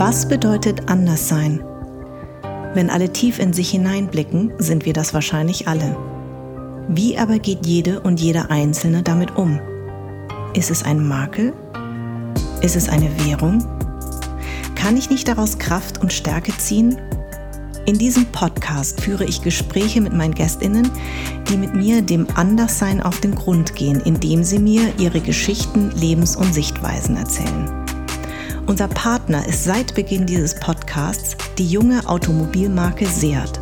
Was bedeutet anders sein? Wenn alle tief in sich hineinblicken, sind wir das wahrscheinlich alle. Wie aber geht jede und jeder Einzelne damit um? Ist es ein Makel? Ist es eine Währung? Kann ich nicht daraus Kraft und Stärke ziehen? In diesem Podcast führe ich Gespräche mit meinen Gästinnen, die mit mir dem Anderssein auf den Grund gehen, indem sie mir ihre Geschichten, Lebens- und Sichtweisen erzählen. Unser Partner ist seit Beginn dieses Podcasts die junge Automobilmarke Seat.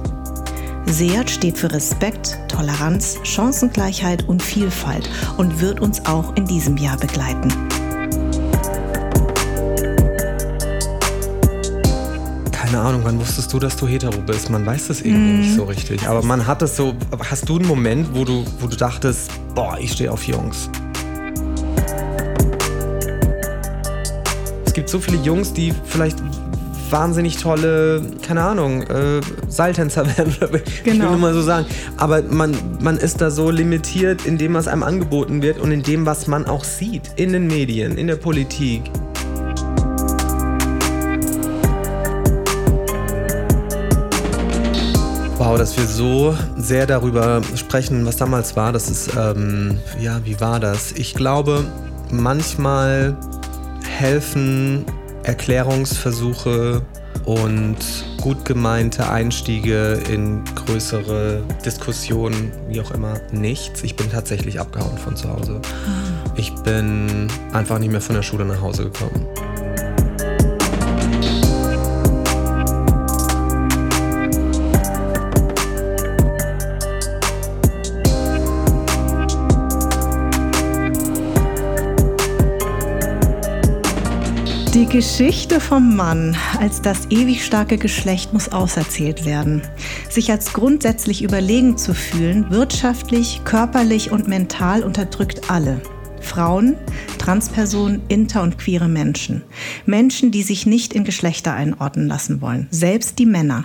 Seat steht für Respekt, Toleranz, Chancengleichheit und Vielfalt und wird uns auch in diesem Jahr begleiten. Keine Ahnung, wann wusstest du, dass du hetero bist? Man weiß das irgendwie mm. nicht so richtig. Aber man hat es so. Hast du einen Moment, wo du, wo du dachtest, boah, ich stehe auf Jungs? Gibt so viele Jungs, die vielleicht wahnsinnig tolle, keine Ahnung, äh, Seiltänzer werden. Genau. Ich will nur mal so sagen. Aber man, man ist da so limitiert in dem, was einem angeboten wird und in dem, was man auch sieht. In den Medien, in der Politik. Wow, dass wir so sehr darüber sprechen, was damals war. Das ist, ähm, ja, wie war das? Ich glaube, manchmal helfen Erklärungsversuche und gut gemeinte Einstiege in größere Diskussionen, wie auch immer, nichts. Ich bin tatsächlich abgehauen von zu Hause. Ah. Ich bin einfach nicht mehr von der Schule nach Hause gekommen. Die Geschichte vom Mann als das ewig starke Geschlecht muss auserzählt werden. Sich als grundsätzlich überlegen zu fühlen, wirtschaftlich, körperlich und mental unterdrückt alle. Frauen, Transpersonen, inter- und queere Menschen. Menschen, die sich nicht in Geschlechter einordnen lassen wollen. Selbst die Männer.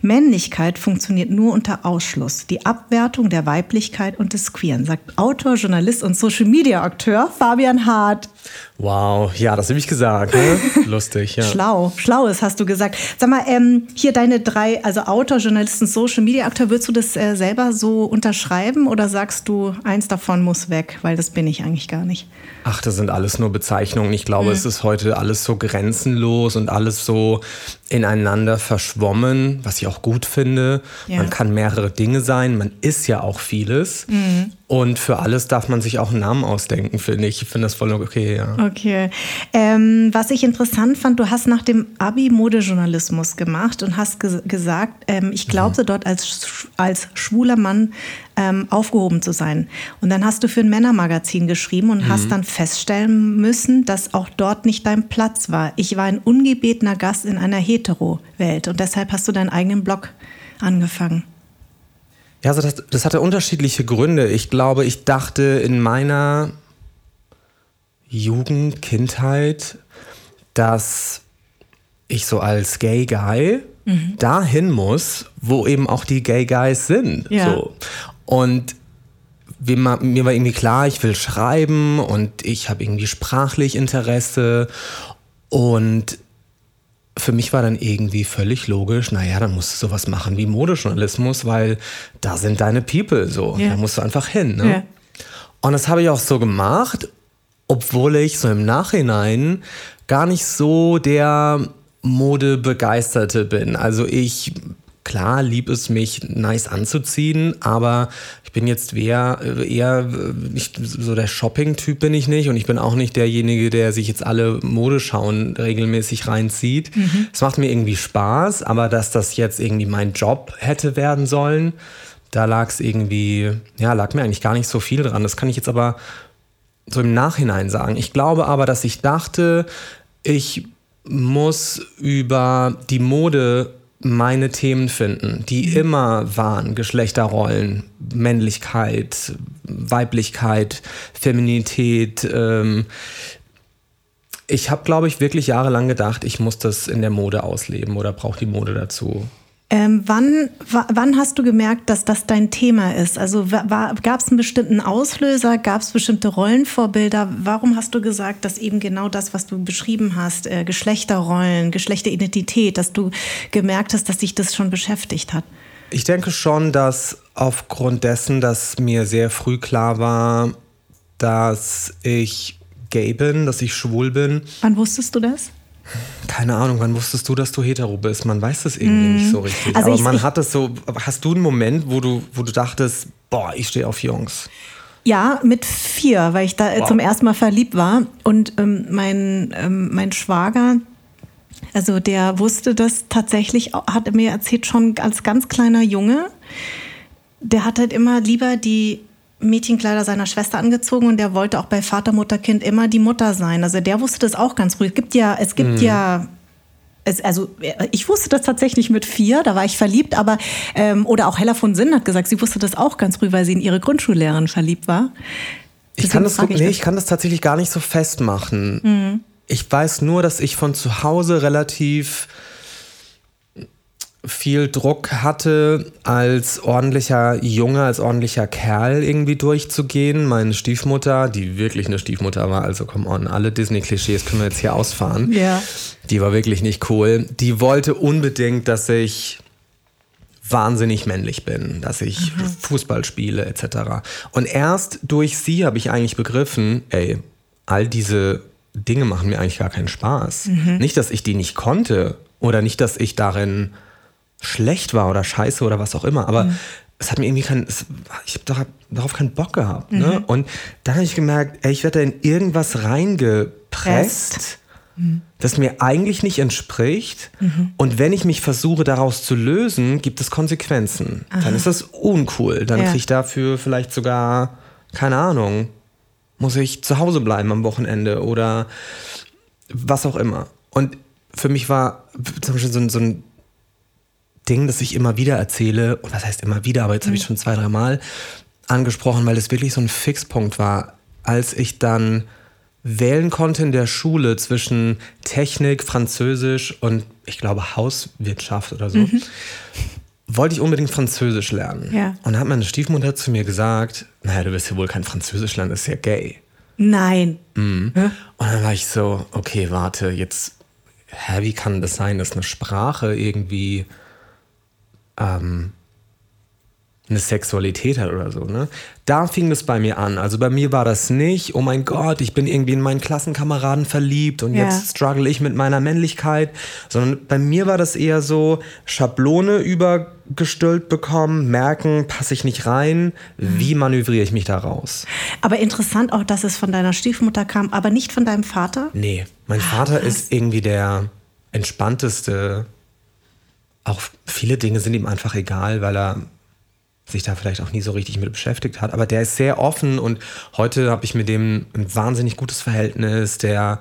Männlichkeit funktioniert nur unter Ausschluss. Die Abwertung der Weiblichkeit und des Queeren, sagt Autor, Journalist und Social Media Akteur Fabian Hart. Wow, ja, das habe ich gesagt. Ne? Lustig, ja. Schlau, schlaues hast du gesagt. Sag mal, ähm, hier deine drei, also Autor, Journalisten, Social Media Akteur, würdest du das äh, selber so unterschreiben oder sagst du, eins davon muss weg, weil das bin ich eigentlich gar nicht? Ach, das sind alles nur Bezeichnungen. Ich glaube, mhm. es ist heute alles so grenzenlos und alles so ineinander verschwommen, was ich auch gut finde. Ja. Man kann mehrere Dinge sein, man ist ja auch vieles. Mhm. Und für alles darf man sich auch einen Namen ausdenken, finde ich. Ich finde das voll okay, ja. Okay. Ähm, was ich interessant fand, du hast nach dem Abi Modejournalismus gemacht und hast ge gesagt, ähm, ich glaubte mhm. dort als, als schwuler Mann ähm, aufgehoben zu sein. Und dann hast du für ein Männermagazin geschrieben und mhm. hast dann feststellen müssen, dass auch dort nicht dein Platz war. Ich war ein ungebetener Gast in einer Hetero-Welt und deshalb hast du deinen eigenen Blog angefangen. Ja, also das, das hatte unterschiedliche Gründe. Ich glaube, ich dachte in meiner Jugend, Kindheit, dass ich so als Gay Guy mhm. dahin muss, wo eben auch die Gay Guys sind. Ja. So. Und mir war irgendwie klar, ich will schreiben und ich habe irgendwie sprachlich Interesse und für mich war dann irgendwie völlig logisch, naja, dann musst du sowas machen wie Modejournalismus, weil da sind deine People so. Ja. Da musst du einfach hin. Ne? Ja. Und das habe ich auch so gemacht, obwohl ich so im Nachhinein gar nicht so der Modebegeisterte bin. Also ich klar lieb es mich nice anzuziehen, aber ich bin jetzt eher, eher nicht so der Shopping-Typ bin ich nicht und ich bin auch nicht derjenige, der sich jetzt alle Modeschauen regelmäßig reinzieht. Mhm. Es macht mir irgendwie Spaß, aber dass das jetzt irgendwie mein Job hätte werden sollen, da lag es irgendwie, ja, lag mir eigentlich gar nicht so viel dran. Das kann ich jetzt aber so im Nachhinein sagen. Ich glaube aber, dass ich dachte, ich muss über die Mode meine Themen finden, die mhm. immer waren Geschlechterrollen, Männlichkeit, Weiblichkeit, Feminität. Ähm ich habe, glaube ich, wirklich jahrelang gedacht, ich muss das in der Mode ausleben oder brauche die Mode dazu. Ähm, wann, wann hast du gemerkt, dass das dein Thema ist? Also gab es einen bestimmten Auslöser? Gab es bestimmte Rollenvorbilder? Warum hast du gesagt, dass eben genau das, was du beschrieben hast, äh, Geschlechterrollen, Geschlechteridentität, dass du gemerkt hast, dass dich das schon beschäftigt hat? Ich denke schon, dass aufgrund dessen, dass mir sehr früh klar war, dass ich gay bin, dass ich schwul bin. Wann wusstest du das? Keine Ahnung, wann wusstest du, dass du hetero bist? Man weiß das irgendwie mm. nicht so richtig. Also Aber man hat es so, hast du einen Moment, wo du, wo du dachtest, boah, ich stehe auf Jungs? Ja, mit vier, weil ich da wow. zum ersten Mal verliebt war. Und ähm, mein, ähm, mein Schwager, also der wusste das tatsächlich, hat mir erzählt, schon als ganz kleiner Junge. Der hat halt immer lieber die Mädchenkleider seiner Schwester angezogen und der wollte auch bei Vater, Mutter, Kind immer die Mutter sein. Also der wusste das auch ganz früh. Es gibt ja, es gibt mhm. ja es, also ich wusste das tatsächlich mit vier, da war ich verliebt, aber ähm, oder auch Hella von Sinn hat gesagt, sie wusste das auch ganz früh, weil sie in ihre Grundschullehrerin verliebt war. ich kann das, so, nee, ich kann das tatsächlich gar nicht so festmachen. Mhm. Ich weiß nur, dass ich von zu Hause relativ viel Druck hatte, als ordentlicher Junge, als ordentlicher Kerl irgendwie durchzugehen. Meine Stiefmutter, die wirklich eine Stiefmutter war, also come on, alle Disney-Klischees können wir jetzt hier ausfahren. Ja. Die war wirklich nicht cool. Die wollte unbedingt, dass ich wahnsinnig männlich bin, dass ich mhm. Fußball spiele etc. Und erst durch sie habe ich eigentlich begriffen, ey, all diese Dinge machen mir eigentlich gar keinen Spaß. Mhm. Nicht, dass ich die nicht konnte oder nicht, dass ich darin schlecht war oder scheiße oder was auch immer. Aber mhm. es hat mir irgendwie keinen, ich habe darauf keinen Bock gehabt. Ne? Mhm. Ne? Und dann habe ich gemerkt, ey, ich werde da in irgendwas reingepresst. Mhm. Das mir eigentlich nicht entspricht. Mhm. Und wenn ich mich versuche, daraus zu lösen, gibt es Konsequenzen. Aha. Dann ist das uncool. Dann ja. kriege ich dafür vielleicht sogar, keine Ahnung, muss ich zu Hause bleiben am Wochenende oder was auch immer. Und für mich war zum Beispiel so ein, so ein Ding, das ich immer wieder erzähle, und was heißt immer wieder, aber jetzt mhm. habe ich schon zwei, drei Mal angesprochen, weil es wirklich so ein Fixpunkt war, als ich dann wählen konnte in der Schule zwischen Technik, Französisch und ich glaube Hauswirtschaft oder so, mhm. wollte ich unbedingt Französisch lernen. Ja. Und dann hat meine Stiefmutter zu mir gesagt, naja, du wirst ja wohl kein Französisch lernen, das ist ja gay. Nein. Mhm. Und dann war ich so, okay, warte, jetzt, hä, wie kann das sein, dass eine Sprache irgendwie ähm, eine Sexualität hat oder so, ne? Da fing es bei mir an. Also bei mir war das nicht, oh mein Gott, ich bin irgendwie in meinen Klassenkameraden verliebt und ja. jetzt struggle ich mit meiner Männlichkeit, sondern bei mir war das eher so Schablone übergestülpt bekommen, merken, passe ich nicht rein, mhm. wie manövriere ich mich da raus? Aber interessant auch, dass es von deiner Stiefmutter kam, aber nicht von deinem Vater? Nee, mein Vater ah, ist irgendwie der entspannteste auch viele Dinge sind ihm einfach egal, weil er sich da vielleicht auch nie so richtig mit beschäftigt hat. Aber der ist sehr offen und heute habe ich mit dem ein wahnsinnig gutes Verhältnis. Der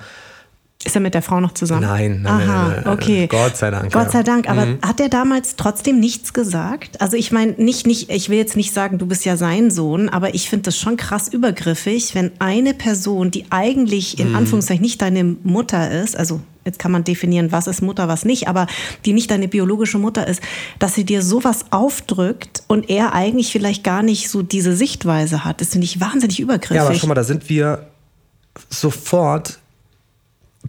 ist er mit der Frau noch zusammen? Nein, nein, Aha, nein, nein, okay. Gott sei Dank. Gott sei Dank. Aber mhm. hat er damals trotzdem nichts gesagt? Also ich meine, nicht, nicht, ich will jetzt nicht sagen, du bist ja sein Sohn, aber ich finde das schon krass übergriffig, wenn eine Person, die eigentlich in mhm. Anführungszeichen nicht deine Mutter ist, also jetzt kann man definieren, was ist Mutter, was nicht, aber die nicht deine biologische Mutter ist, dass sie dir sowas aufdrückt und er eigentlich vielleicht gar nicht so diese Sichtweise hat. Das finde ich wahnsinnig übergriffig. Ja, aber schau mal, da sind wir sofort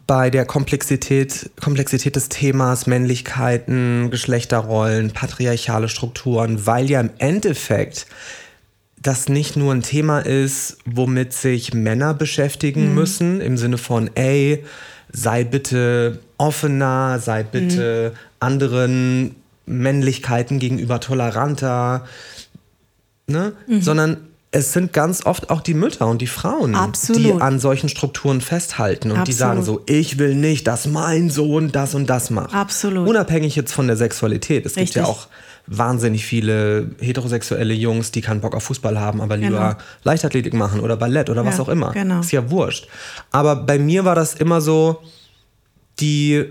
bei der Komplexität, Komplexität des Themas Männlichkeiten, Geschlechterrollen, patriarchale Strukturen, weil ja im Endeffekt das nicht nur ein Thema ist, womit sich Männer beschäftigen mhm. müssen, im Sinne von, ey, sei bitte offener, sei bitte mhm. anderen Männlichkeiten gegenüber toleranter, ne? Mhm. sondern es sind ganz oft auch die Mütter und die Frauen, Absolut. die an solchen Strukturen festhalten und Absolut. die sagen so, ich will nicht, dass mein Sohn das und das macht. Absolut. Unabhängig jetzt von der Sexualität. Es Richtig. gibt ja auch wahnsinnig viele heterosexuelle Jungs, die keinen Bock auf Fußball haben, aber lieber genau. Leichtathletik machen oder Ballett oder ja, was auch immer. Genau. Ist ja wurscht. Aber bei mir war das immer so, die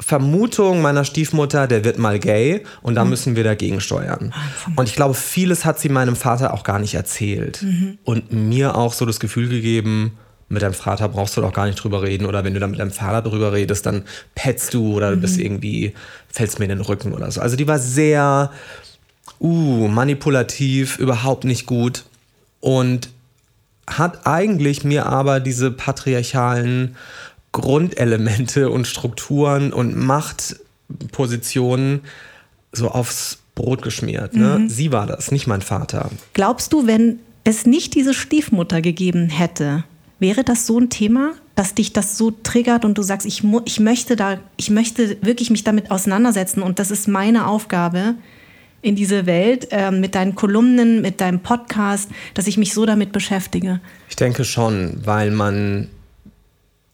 Vermutung meiner Stiefmutter, der wird mal gay und da mhm. müssen wir dagegen steuern. Und ich glaube, vieles hat sie meinem Vater auch gar nicht erzählt mhm. und mir auch so das Gefühl gegeben, mit deinem Vater brauchst du doch gar nicht drüber reden. Oder wenn du dann mit deinem Vater drüber redest, dann petzt du oder du bist mhm. irgendwie, fällst mir in den Rücken oder so. Also die war sehr uh, manipulativ, überhaupt nicht gut. Und hat eigentlich mir aber diese patriarchalen Grundelemente und Strukturen und Machtpositionen so aufs Brot geschmiert. Ne? Mhm. Sie war das, nicht mein Vater. Glaubst du, wenn es nicht diese Stiefmutter gegeben hätte, wäre das so ein Thema, dass dich das so triggert und du sagst, ich, ich möchte da, ich möchte wirklich mich damit auseinandersetzen und das ist meine Aufgabe in diese Welt äh, mit deinen Kolumnen, mit deinem Podcast, dass ich mich so damit beschäftige? Ich denke schon, weil man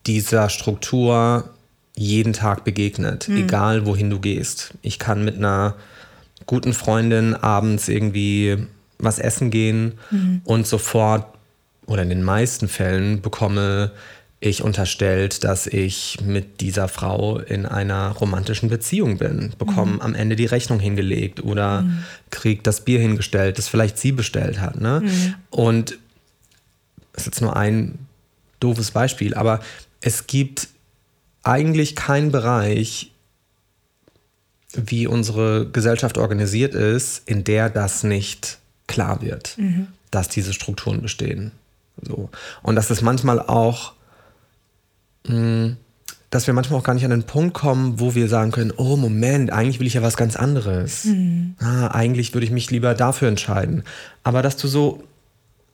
dieser Struktur jeden Tag begegnet, mhm. egal wohin du gehst. Ich kann mit einer guten Freundin abends irgendwie was essen gehen mhm. und sofort oder in den meisten Fällen bekomme ich unterstellt, dass ich mit dieser Frau in einer romantischen Beziehung bin, bekomme mhm. am Ende die Rechnung hingelegt oder mhm. kriege das Bier hingestellt, das vielleicht sie bestellt hat. Ne? Mhm. Und das ist jetzt nur ein doofes Beispiel, aber es gibt eigentlich keinen Bereich, wie unsere Gesellschaft organisiert ist, in der das nicht klar wird, mhm. dass diese Strukturen bestehen. So. Und dass es manchmal auch, mh, hm, dass wir manchmal auch gar nicht an den Punkt kommen, wo wir sagen können, oh Moment, eigentlich will ich ja was ganz anderes. Mhm. Ah, eigentlich würde ich mich lieber dafür entscheiden. Aber dass du so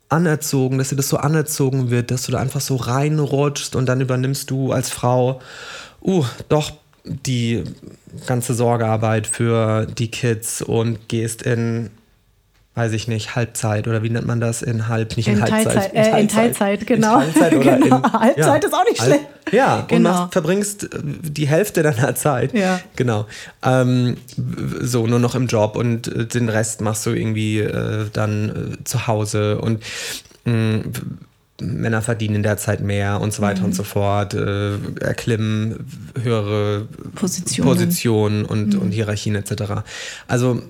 anerzogen, dass dir das so anerzogen wird, dass du da einfach so reinrutschst und dann übernimmst du als Frau, uh, doch die ganze Sorgearbeit für die Kids und gehst in weiß ich nicht, Halbzeit oder wie nennt man das in Halb, nicht in, in Halbzeit. Teilzeit, äh, in Teilzeit, genau. In Teilzeit oder genau. in, Halbzeit ja, ist auch nicht Halb, schlecht. Ja, genau. und machst, verbringst äh, die Hälfte deiner Zeit. Ja. Genau. Ähm, so nur noch im Job und äh, den Rest machst du irgendwie äh, dann äh, zu Hause und mh, mm, Männer verdienen in der Zeit mehr und so weiter mhm. und so fort, äh, erklimmen höhere Positionen, Positionen und, mhm. und Hierarchien etc. Also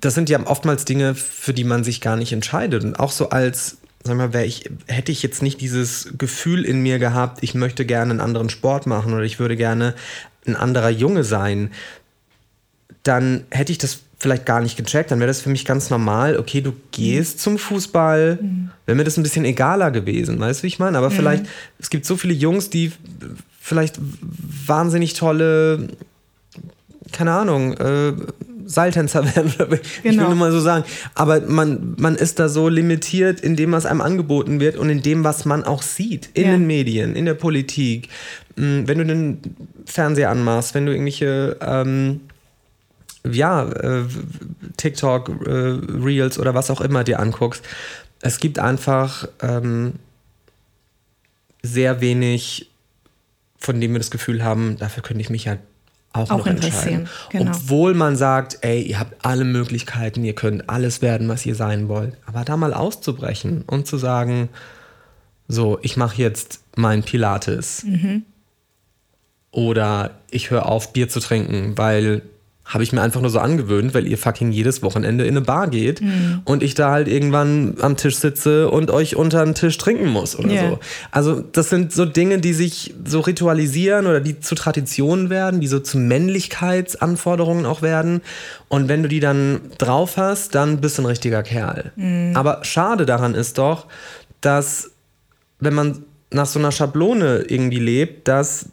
das sind ja oftmals Dinge, für die man sich gar nicht entscheidet. Und auch so als, sag mal, ich, hätte ich jetzt nicht dieses Gefühl in mir gehabt, ich möchte gerne einen anderen Sport machen oder ich würde gerne ein anderer Junge sein, dann hätte ich das vielleicht gar nicht gecheckt. Dann wäre das für mich ganz normal. Okay, du gehst mhm. zum Fußball. Mhm. Wäre mir das ein bisschen egaler gewesen. Weißt du, wie ich meine? Aber mhm. vielleicht, es gibt so viele Jungs, die vielleicht wahnsinnig tolle, keine Ahnung, äh, Seiltänzer werden. ich genau. will nur mal so sagen. Aber man, man ist da so limitiert in dem, was einem angeboten wird und in dem, was man auch sieht. In ja. den Medien, in der Politik. Mm, wenn du den Fernseher anmachst, wenn du irgendwelche ähm, ja, äh, TikTok, äh, Reels oder was auch immer dir anguckst. Es gibt einfach ähm, sehr wenig, von dem wir das Gefühl haben, dafür könnte ich mich ja auch, auch noch interessieren. Genau. Obwohl man sagt, ey, ihr habt alle Möglichkeiten, ihr könnt alles werden, was ihr sein wollt. Aber da mal auszubrechen und zu sagen, so, ich mache jetzt mein Pilates. Mhm. Oder ich höre auf, Bier zu trinken, weil habe ich mir einfach nur so angewöhnt, weil ihr fucking jedes Wochenende in eine Bar geht mhm. und ich da halt irgendwann am Tisch sitze und euch unter den Tisch trinken muss oder yeah. so. Also das sind so Dinge, die sich so ritualisieren oder die zu Traditionen werden, die so zu Männlichkeitsanforderungen auch werden. Und wenn du die dann drauf hast, dann bist du ein richtiger Kerl. Mhm. Aber schade daran ist doch, dass wenn man nach so einer Schablone irgendwie lebt, dass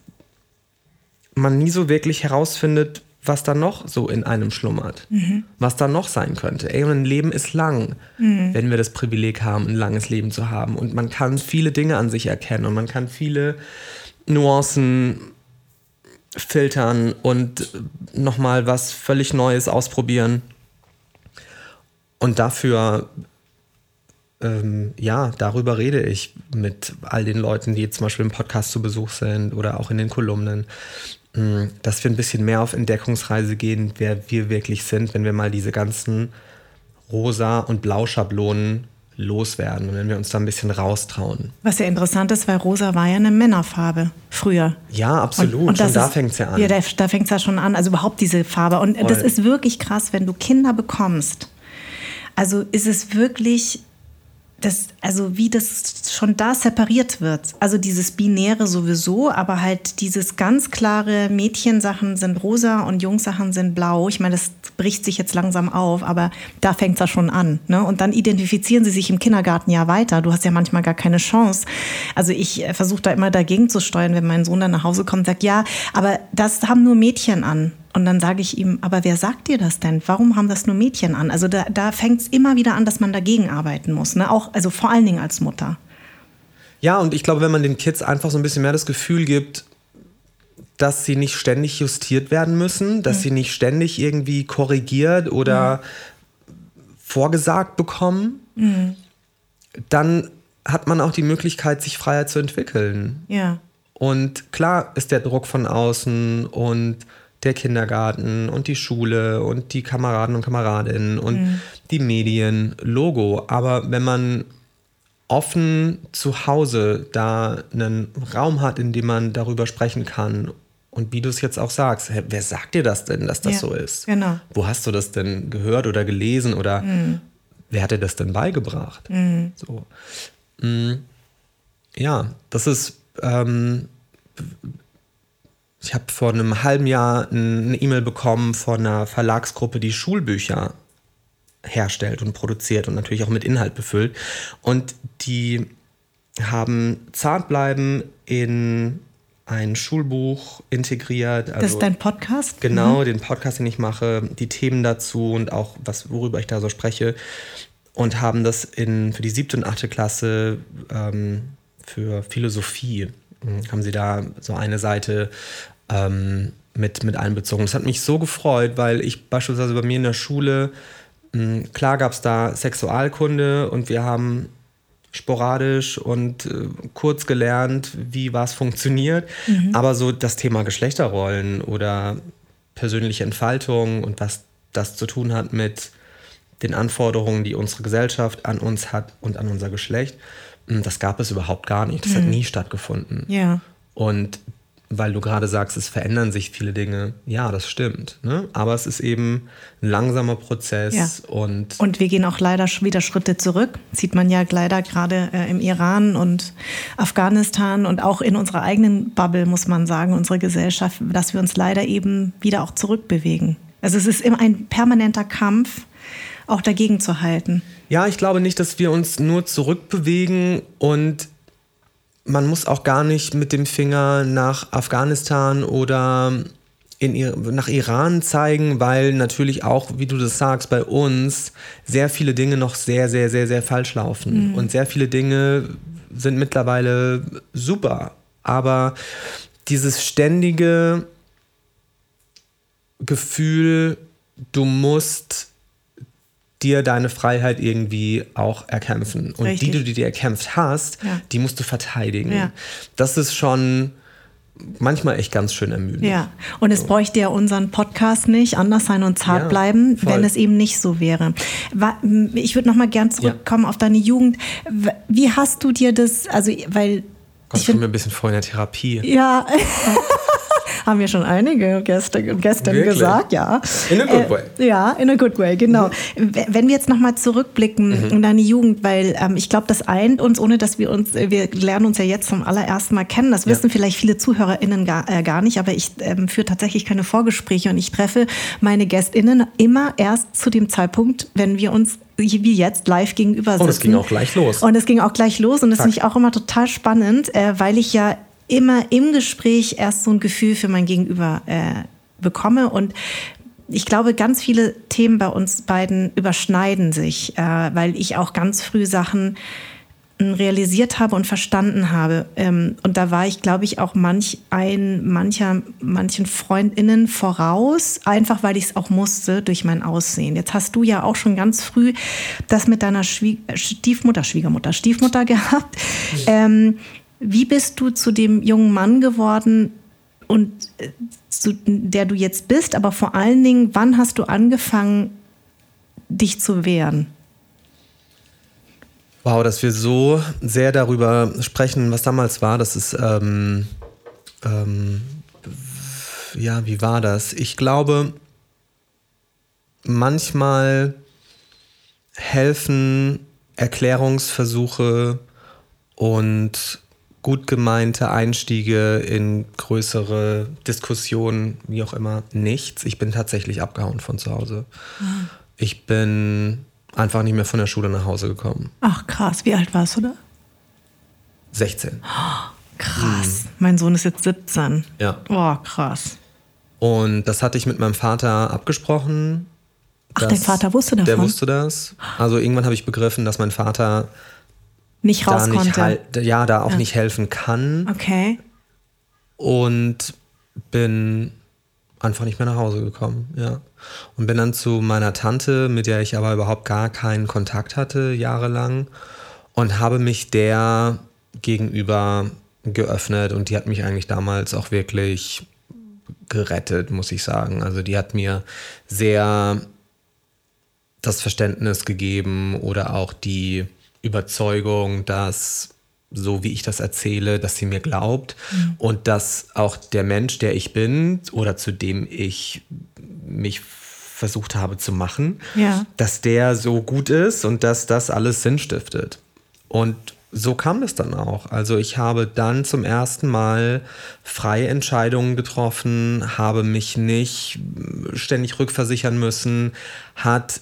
man nie so wirklich herausfindet, was da noch so in einem schlummert, mhm. was da noch sein könnte. Ey, und ein Leben ist lang, mhm. wenn wir das Privileg haben, ein langes Leben zu haben. Und man kann viele Dinge an sich erkennen und man kann viele Nuancen filtern und nochmal was völlig Neues ausprobieren. Und dafür, ähm, ja, darüber rede ich mit all den Leuten, die zum Beispiel im Podcast zu Besuch sind oder auch in den Kolumnen. Mm, dass wir ein bisschen mehr auf Entdeckungsreise gehen, wer wir wirklich sind, wenn wir mal diese ganzen rosa und blau Schablonen loswerden und wenn wir uns da ein bisschen raustrauen. Was ja interessant ist, weil rosa war ja eine Männerfarbe früher. Ja, absolut. Und, und schon da fängt es ja an. Ja, da, da fängt es ja schon an. Also überhaupt diese Farbe. Und Voll. das ist wirklich krass, wenn du Kinder bekommst. Also ist es wirklich das, also wie das schon da separiert wird. Also dieses Binäre sowieso, aber halt dieses ganz klare Mädchensachen sind rosa und Jungsachen sind blau. Ich meine, das bricht sich jetzt langsam auf, aber da fängt es ja schon an. Ne? Und dann identifizieren sie sich im Kindergarten ja weiter. Du hast ja manchmal gar keine Chance. Also ich äh, versuche da immer dagegen zu steuern, wenn mein Sohn dann nach Hause kommt und sagt, ja, aber das haben nur Mädchen an. Und dann sage ich ihm, aber wer sagt dir das denn? Warum haben das nur Mädchen an? Also da, da fängt es immer wieder an, dass man dagegen arbeiten muss. Ne? Auch, also vor allen Dingen als Mutter. Ja, und ich glaube, wenn man den Kids einfach so ein bisschen mehr das Gefühl gibt, dass sie nicht ständig justiert werden müssen, dass mhm. sie nicht ständig irgendwie korrigiert oder mhm. vorgesagt bekommen, mhm. dann hat man auch die Möglichkeit, sich freier zu entwickeln. Ja. Und klar ist der Druck von außen und der Kindergarten und die Schule und die Kameraden und Kameradinnen und mhm. die Medien, Logo. Aber wenn man offen zu Hause da einen Raum hat, in dem man darüber sprechen kann und wie du es jetzt auch sagst, wer sagt dir das denn, dass das ja, so ist? Genau. Wo hast du das denn gehört oder gelesen oder mhm. wer hat dir das denn beigebracht? Mhm. So. Mhm. Ja, das ist ähm, ich habe vor einem halben Jahr eine E-Mail bekommen von einer Verlagsgruppe, die Schulbücher herstellt und produziert und natürlich auch mit Inhalt befüllt. Und die haben Zartbleiben in ein Schulbuch integriert. Also, das ist dein Podcast? Genau, mhm. den Podcast, den ich mache, die Themen dazu und auch was, worüber ich da so spreche. Und haben das in, für die siebte und achte Klasse ähm, für Philosophie hm, haben sie da so eine Seite ähm, mit, mit einbezogen. Das hat mich so gefreut, weil ich beispielsweise bei mir in der Schule, mh, hm, klar gab es da Sexualkunde und wir haben sporadisch und äh, kurz gelernt, wie was funktioniert, mhm. aber so das Thema Geschlechterrollen oder persönliche Entfaltung und was das zu tun hat mit den Anforderungen, die unsere Gesellschaft an uns hat und an unser Geschlecht, hm, das gab es überhaupt gar nicht. Das mhm. hat nie stattgefunden. Ja. Und weil du gerade sagst, es verändern sich viele Dinge. Ja, das stimmt. Ne? Aber es ist eben ein langsamer Prozess. Ja. Und, und wir gehen auch leider wieder Schritte zurück. Sieht man ja leider gerade äh, im Iran und Afghanistan und auch in unserer eigenen Bubble, muss man sagen, unsere Gesellschaft, dass wir uns leider eben wieder auch zurückbewegen. Also es ist immer ein permanenter Kampf, auch dagegen zu halten. Ja, ich glaube nicht, dass wir uns nur zurückbewegen und man muss auch gar nicht mit dem Finger nach Afghanistan oder in, nach Iran zeigen, weil natürlich auch, wie du das sagst, bei uns sehr viele Dinge noch sehr, sehr, sehr, sehr falsch laufen. Mhm. Und sehr viele Dinge sind mittlerweile super. Aber dieses ständige Gefühl, du musst dir deine Freiheit irgendwie auch erkämpfen. Und Richtig. die, die du dir erkämpft hast, ja. die musst du verteidigen. Ja. Das ist schon manchmal echt ganz schön ermüdend. Ja, und es so. bräuchte ja unseren Podcast nicht, anders sein und zart ja, bleiben, voll. wenn es eben nicht so wäre. Ich würde noch mal gern zurückkommen ja. auf deine Jugend. Wie hast du dir das, also weil Gott, ich bin mir ein bisschen vor in der Therapie. Ja. haben mir schon einige Gäste und Gästinnen gesagt, ja. In a good way. Äh, ja, in a good way, genau. Mhm. Wenn wir jetzt nochmal zurückblicken mhm. in deine Jugend, weil ähm, ich glaube, das eint uns, ohne dass wir uns, äh, wir lernen uns ja jetzt zum allerersten Mal kennen. Das wissen ja. vielleicht viele ZuhörerInnen gar, äh, gar nicht, aber ich ähm, führe tatsächlich keine Vorgespräche und ich treffe meine GästInnen immer erst zu dem Zeitpunkt, wenn wir uns wie jetzt live gegenüber sitzen. Und es ging auch gleich los. Und es ging auch gleich los und das finde ich auch immer total spannend, äh, weil ich ja immer im Gespräch erst so ein Gefühl für mein Gegenüber äh, bekomme und ich glaube, ganz viele Themen bei uns beiden überschneiden sich, äh, weil ich auch ganz früh Sachen hm, realisiert habe und verstanden habe. Ähm, und da war ich, glaube ich, auch manch ein, mancher, manchen FreundInnen voraus, einfach weil ich es auch musste durch mein Aussehen. Jetzt hast du ja auch schon ganz früh das mit deiner Schwie Stiefmutter, Schwiegermutter, Stiefmutter gehabt. Ähm, wie bist du zu dem jungen Mann geworden und äh, zu, der du jetzt bist, aber vor allen Dingen, wann hast du angefangen, dich zu wehren? Wow, dass wir so sehr darüber sprechen, was damals war, das ist, ähm, ähm, ja, wie war das? Ich glaube, manchmal helfen Erklärungsversuche und gut gemeinte Einstiege in größere Diskussionen, wie auch immer, nichts. Ich bin tatsächlich abgehauen von zu Hause. Mhm. Ich bin einfach nicht mehr von der Schule nach Hause gekommen. Ach krass, wie alt warst du da? 16. Oh, krass. Mhm. Mein Sohn ist jetzt 17. Ja. Oh, krass. Und das hatte ich mit meinem Vater abgesprochen. Ach, dein Vater wusste davon? Der wusste das. Also irgendwann habe ich begriffen, dass mein Vater nicht raus da konnte. Halt, ja, da auch ja. nicht helfen kann. Okay. Und bin einfach nicht mehr nach Hause gekommen, ja. Und bin dann zu meiner Tante, mit der ich aber überhaupt gar keinen Kontakt hatte, jahrelang, und habe mich der gegenüber geöffnet und die hat mich eigentlich damals auch wirklich gerettet, muss ich sagen. Also die hat mir sehr das Verständnis gegeben oder auch die Überzeugung, dass so wie ich das erzähle, dass sie mir glaubt mhm. und dass auch der Mensch, der ich bin oder zu dem ich mich versucht habe zu machen, ja. dass der so gut ist und dass das alles Sinn stiftet. Und so kam es dann auch. Also ich habe dann zum ersten Mal freie Entscheidungen getroffen, habe mich nicht ständig rückversichern müssen, hat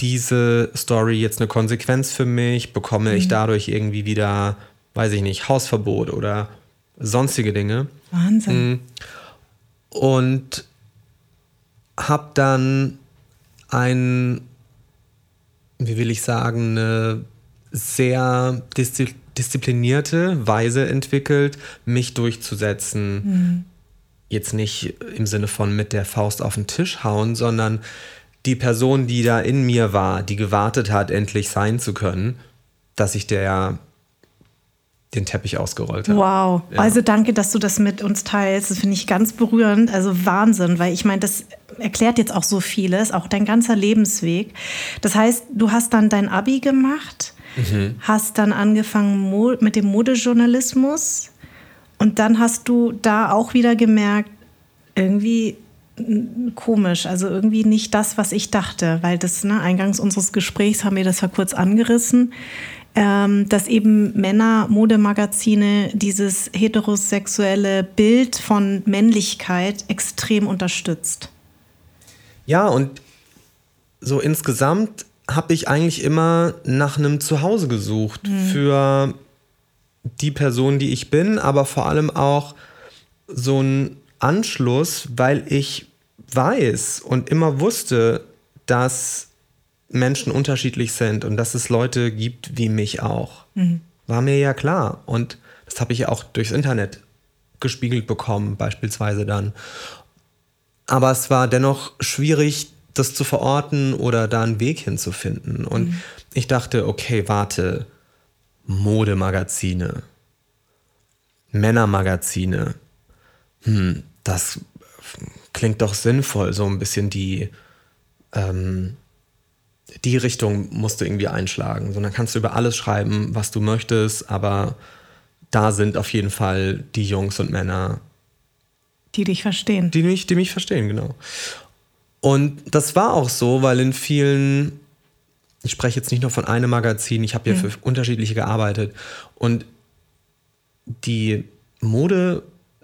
diese Story jetzt eine Konsequenz für mich, bekomme mhm. ich dadurch irgendwie wieder, weiß ich nicht, Hausverbot oder sonstige Dinge. Wahnsinn. Mhm. Und habe dann ein, wie will ich sagen, eine sehr disziplinierte Weise entwickelt, mich durchzusetzen. Mhm. Jetzt nicht im Sinne von mit der Faust auf den Tisch hauen, sondern die Person, die da in mir war, die gewartet hat, endlich sein zu können, dass ich der den Teppich ausgerollt habe. Wow. Ja. Also danke, dass du das mit uns teilst. Das finde ich ganz berührend. Also Wahnsinn, weil ich meine, das erklärt jetzt auch so vieles, auch dein ganzer Lebensweg. Das heißt, du hast dann dein Abi gemacht mhm. hast dann angefangen mit dem Modejournalismus und dann hast du da auch wieder gemerkt, irgendwie komisch, also irgendwie nicht das, was ich dachte, weil das, ne, eingangs unseres Gesprächs haben wir das ja kurz angerissen, ähm, dass eben Männer, Modemagazine dieses heterosexuelle Bild von Männlichkeit extrem unterstützt. Ja, und so insgesamt habe ich eigentlich immer nach einem Zuhause gesucht mhm. für die Person, die ich bin, aber vor allem auch so ein Anschluss, weil ich weiß und immer wusste, dass Menschen unterschiedlich sind und dass es Leute gibt wie mich auch. Mhm. War mir ja klar. Und das habe ich ja auch durchs Internet gespiegelt bekommen, beispielsweise dann. Aber es war dennoch schwierig, das zu verorten oder da einen Weg hinzufinden. Und mhm. ich dachte, okay, warte, Modemagazine, Männermagazine, hm, das klingt doch sinnvoll, so ein bisschen die, ähm, die Richtung musst du irgendwie einschlagen. So, dann kannst du über alles schreiben, was du möchtest, aber da sind auf jeden Fall die Jungs und Männer. Die dich verstehen. Die mich, die mich verstehen, genau. Und das war auch so, weil in vielen, ich spreche jetzt nicht nur von einem Magazin, ich habe ja mhm. für unterschiedliche gearbeitet. Und die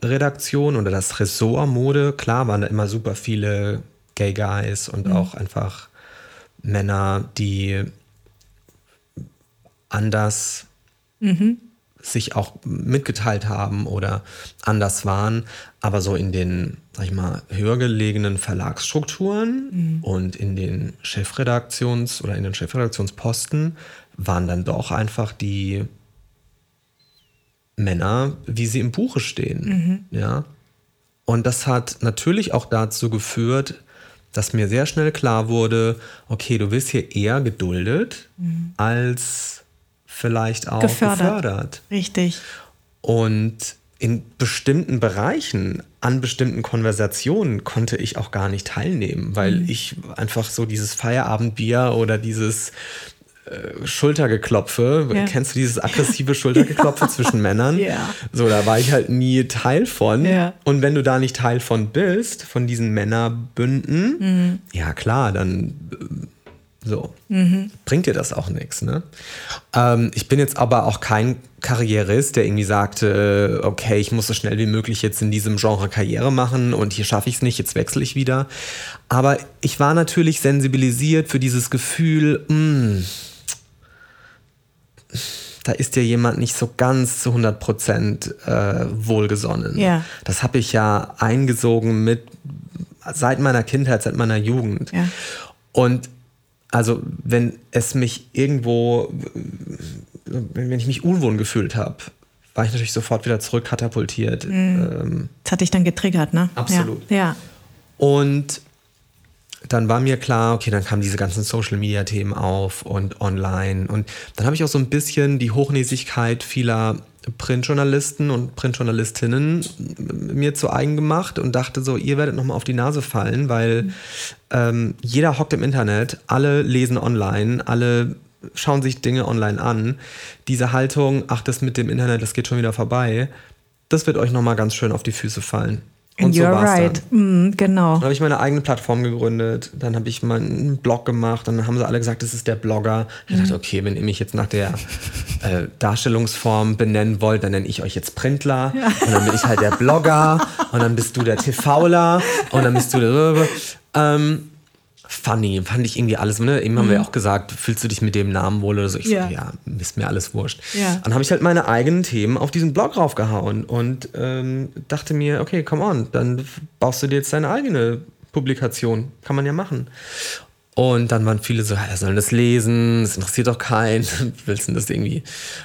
Moderedaktion oder das Ressort Mode, klar waren da immer super viele Gay Guys und mhm. auch einfach Männer, die anders mhm sich auch mitgeteilt haben oder anders waren, aber so in den, sag ich mal, höher gelegenen Verlagsstrukturen mhm. und in den Chefredaktions- oder in den Chefredaktionsposten waren dann doch einfach die Männer, wie sie im Buche stehen. Mhm. Ja. Und das hat natürlich auch dazu geführt, dass mir sehr schnell klar wurde, okay, du wirst hier eher geduldet mhm. als vielleicht auch gefördert. gefördert. Richtig. Und in bestimmten Bereichen, an bestimmten Konversationen konnte ich auch gar nicht teilnehmen, weil mhm. ich einfach so dieses Feierabendbier oder dieses äh, Schultergeklopfe, ja. kennst du dieses aggressive Schultergeklopfe zwischen Männern? Ja. So, da war ich halt nie Teil von. Ja. Und wenn du da nicht Teil von bist, von diesen Männerbünden, mhm. ja klar, dann So. Mhm. Bringt dir das auch nichts, ne? Ähm, ich bin jetzt aber auch kein Karrierist, der irgendwie sagte, okay, ich muss so schnell wie möglich jetzt in diesem Genre Karriere machen und hier schaffe ich es nicht, jetzt wechsle ich wieder. Aber ich war natürlich sensibilisiert für dieses Gefühl, mh, hm, da ist dir jemand nicht so ganz zu 100 Prozent äh, wohlgesonnen. Ja. Das habe ich ja eingesogen mit seit meiner Kindheit, seit meiner Jugend. Ja. Und also wenn es mich irgendwo, wenn ich mich unwohl gefühlt habe, war ich natürlich sofort wieder zurückkatapultiert. Mhm. Ähm, das hat dich dann getriggert, ne? Absolut. Ja. ja. Und dann war mir klar, okay, dann kamen diese ganzen Social-Media-Themen auf und online. Und dann habe ich auch so ein bisschen die Hochnäsigkeit vieler Printjournalisten und Printjournalistinnen mir zu eigen gemacht und dachte so, ihr werdet nochmal auf die Nase fallen, weil ähm, jeder hockt im Internet, alle lesen online, alle schauen sich Dinge online an. Diese Haltung, ach, das mit dem Internet, das geht schon wieder vorbei, das wird euch nochmal ganz schön auf die Füße fallen. Und You're so right. Mm, genau. Dann habe ich meine eigene Plattform gegründet. Dann habe ich meinen Blog gemacht. Dann haben sie alle gesagt, das ist der Blogger. Ich mhm. dachte, okay, wenn ihr mich jetzt nach der äh, Darstellungsform benennen wollt, dann nenne ich euch jetzt Printler. Ja. Und dann bin ich halt der Blogger. und dann bist du der TVler. Und dann bist du der. Ähm, funny, fand ich irgendwie alles. Ne? Eben mhm. haben wir mhm. auch gesagt, fühlst du dich mit dem Namen wohl oder so? Ich ja. so, ja, ist mir alles wurscht. Ja. Dann habe ich halt meine eigenen Themen auf diesen Blog raufgehauen und ähm, dachte mir, okay, come on, dann baust du dir jetzt deine eigene Publikation. Kann man ja machen. Und dann waren viele so, ja, sollen das lesen, das interessiert doch keinen, willst du das irgendwie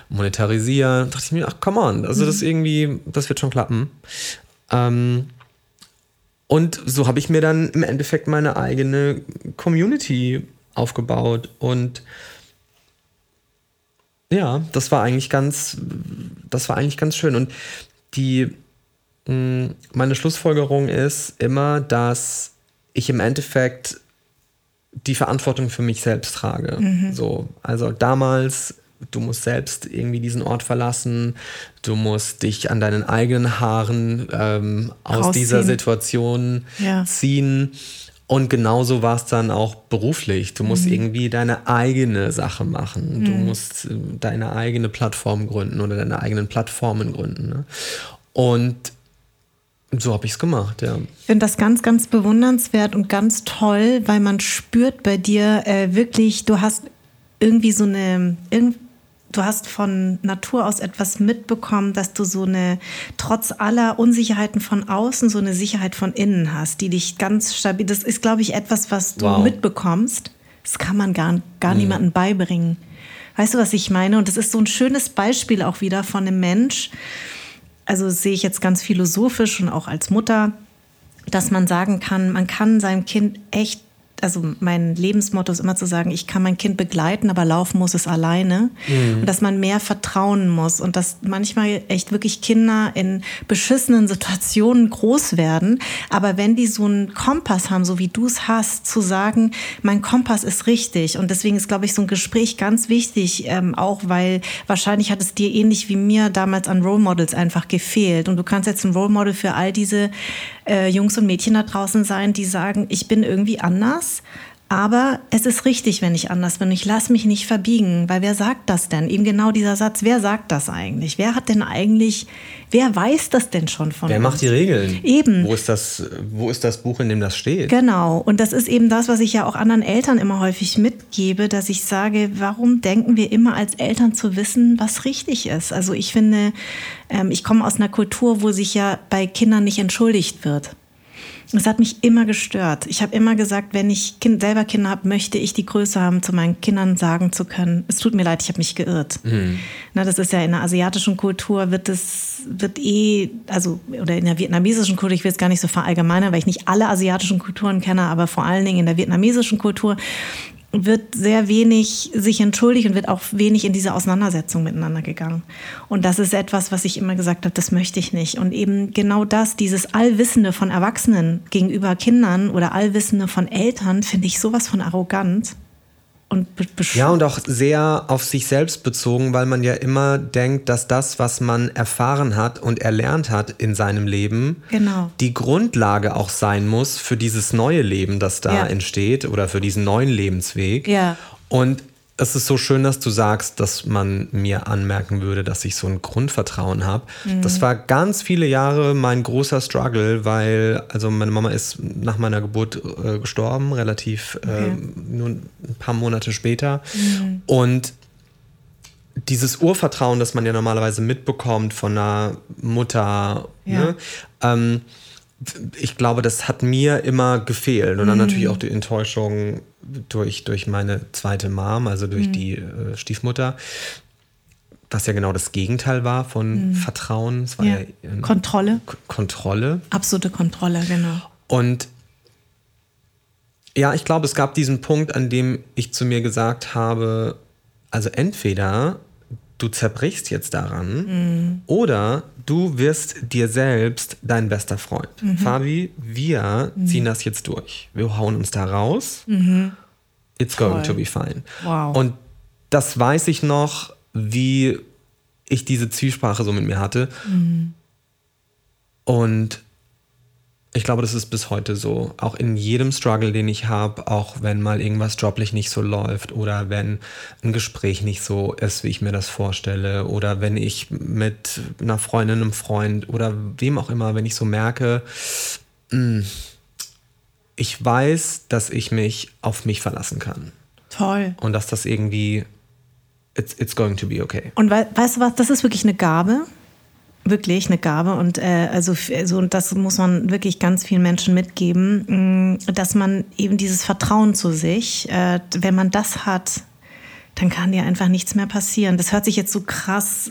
monetarisieren? Da dachte ich mir, ach, come on, also mhm. das irgendwie, das wird schon klappen. Ähm, und so habe ich mir dann im Endeffekt meine eigene Community aufgebaut. Und ja, das war eigentlich ganz, das war eigentlich ganz schön. Und die, mm, meine Schlussfolgerung ist immer, dass ich im Endeffekt die Verantwortung für mich selbst trage. Mhm. So, also damals du musst selbst irgendwie diesen Ort verlassen, du musst dich an deinen eigenen Haaren ähm, aus dieser Situation ja. ziehen. Und genauso war es dann auch beruflich. Du musst mhm. irgendwie deine eigene Sache machen. Mhm. Du musst äh, deine eigene Plattform gründen oder deine eigenen Plattformen gründen. Ne? Und so habe ich es gemacht, ja. Ich finde das ganz, ganz bewundernswert und ganz toll, weil man spürt bei dir äh, wirklich, du hast irgendwie so eine, du hast von Natur aus etwas mitbekommen, dass du so eine, trotz aller Unsicherheiten von außen, so eine Sicherheit von innen hast, die dich ganz stabil, das ist, glaube ich, etwas, was du wow. mitbekommst. Das kann man gar, gar mhm. niemandem beibringen. Weißt du, was ich meine? Und das ist so ein schönes Beispiel auch wieder von einem Mensch. Also sehe ich jetzt ganz philosophisch und auch als Mutter, dass man sagen kann, man kann seinem Kind echt also mein Lebensmotto ist immer zu sagen, ich kann mein Kind begleiten, aber laufen muss es alleine. Mhm. Und dass man mehr vertrauen muss und dass manchmal echt wirklich Kinder in beschissenen Situationen groß werden. Aber wenn die so einen Kompass haben, so wie du es hast, zu sagen, mein Kompass ist richtig. Und deswegen ist, glaube ich, so ein Gespräch ganz wichtig, ähm, auch weil wahrscheinlich hat es dir ähnlich wie mir damals an Role Models einfach gefehlt. Und du kannst jetzt ein Role Model für all diese äh, Jungs und Mädchen da draußen sein, die sagen, ich bin irgendwie anders. Aber es ist richtig, wenn ich anders bin. Ich lasse mich nicht verbiegen, weil wer sagt das denn? Eben genau dieser Satz, wer sagt das eigentlich? Wer hat denn eigentlich, wer weiß das denn schon von Wer uns? macht die Regeln? Eben. Wo ist, das, wo ist das Buch, in dem das steht? Genau. Und das ist eben das, was ich ja auch anderen Eltern immer häufig mitgebe, dass ich sage, warum denken wir immer als Eltern zu wissen, was richtig ist? Also ich finde, ähm, ich komme aus einer Kultur, wo sich ja bei Kindern nicht entschuldigt wird. Es hat mich immer gestört. Ich habe immer gesagt, wenn ich kind, selber Kinder habe, möchte ich die Größe haben, zu meinen Kindern sagen zu können, es tut mir leid, ich habe mich geirrt. Mhm. Na, das ist ja in der asiatischen Kultur wird es wird eh, also oder in der vietnamesischen Kultur, ich will es gar nicht so verallgemeinern, weil ich nicht alle asiatischen Kulturen kenne, aber vor allen Dingen in der vietnamesischen Kultur wird sehr wenig sich entschuldigt und wird auch wenig in diese Auseinandersetzung miteinander gegangen. Und das ist etwas, was ich immer gesagt habe, das möchte ich nicht. Und eben genau das, dieses Allwissende von Erwachsenen gegenüber Kindern oder Allwissende von Eltern, finde ich sowas von arrogant und Ja, und auch sehr auf sich selbst bezogen, weil man ja immer denkt, dass das, was man erfahren hat und erlernt hat in seinem Leben, genau. die Grundlage auch sein muss für dieses neue Leben, das da ja. entsteht oder für diesen neuen Lebensweg. Ja. Und es ist so schön, dass du sagst, dass man mir anmerken würde, dass ich so ein Grundvertrauen habe. Mhm. Das war ganz viele Jahre mein großer Struggle, weil, also meine Mama ist nach meiner Geburt äh, gestorben, relativ äh, okay. äh, nur ein paar Monate später. Mhm. Und dieses Urvertrauen, das man ja normalerweise mitbekommt von einer Mutter, ja. ne? ähm, ich glaube, das hat mir immer gefehlt. Und dann mhm. natürlich auch die Enttäuschung durch, durch meine zweite Mom, also durch mhm. die äh, Stiefmutter, was ja genau das Gegenteil war von mhm. Vertrauen. Es war ja. Ja Kontrolle. K Kontrolle. Absolute Kontrolle, genau. Und ja, ich glaube, es gab diesen Punkt, an dem ich zu mir gesagt habe, also entweder du zerbrichst jetzt daran mhm. oder du wirst dir selbst dein bester Freund. Mhm. Fabi, wir mhm. ziehen das jetzt durch. Wir hauen uns da raus. Mhm. It's going Voll. to be fine. Wow. Und das weiß ich noch, wie ich diese Zwiesprache so mit mir hatte. Mhm. Und ich glaube, das ist bis heute so. Auch in jedem Struggle, den ich habe, auch wenn mal irgendwas joblich nicht so läuft oder wenn ein Gespräch nicht so ist, wie ich mir das vorstelle oder wenn ich mit einer Freundin, einem Freund oder wem auch immer, wenn ich so merke, hm, ich weiß, dass ich mich auf mich verlassen kann. Toll. Und dass das irgendwie, it's, it's going to be okay. Und we weißt du was, das ist wirklich eine Gabe wirklich eine Gabe und äh, also so und das muss man wirklich ganz vielen Menschen mitgeben, mh, dass man eben dieses Vertrauen zu sich, äh, wenn man das hat, dann kann dir einfach nichts mehr passieren. Das hört sich jetzt so krass,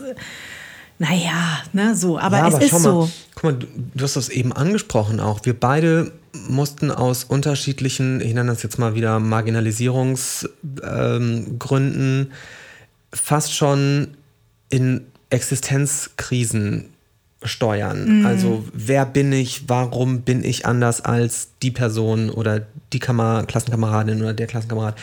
naja, ne, so, aber, ja, es aber ist mal, so. Guck mal, du, du hast das eben angesprochen auch. Wir beide mussten aus unterschiedlichen, ich nenne das jetzt mal wieder Marginalisierungsgründen, ähm, fast schon in Existenzkrisen steuern. Mhm. Also wer bin ich, warum bin ich anders als die Person oder die Kammer Klassenkameradin oder der Klassenkamerad.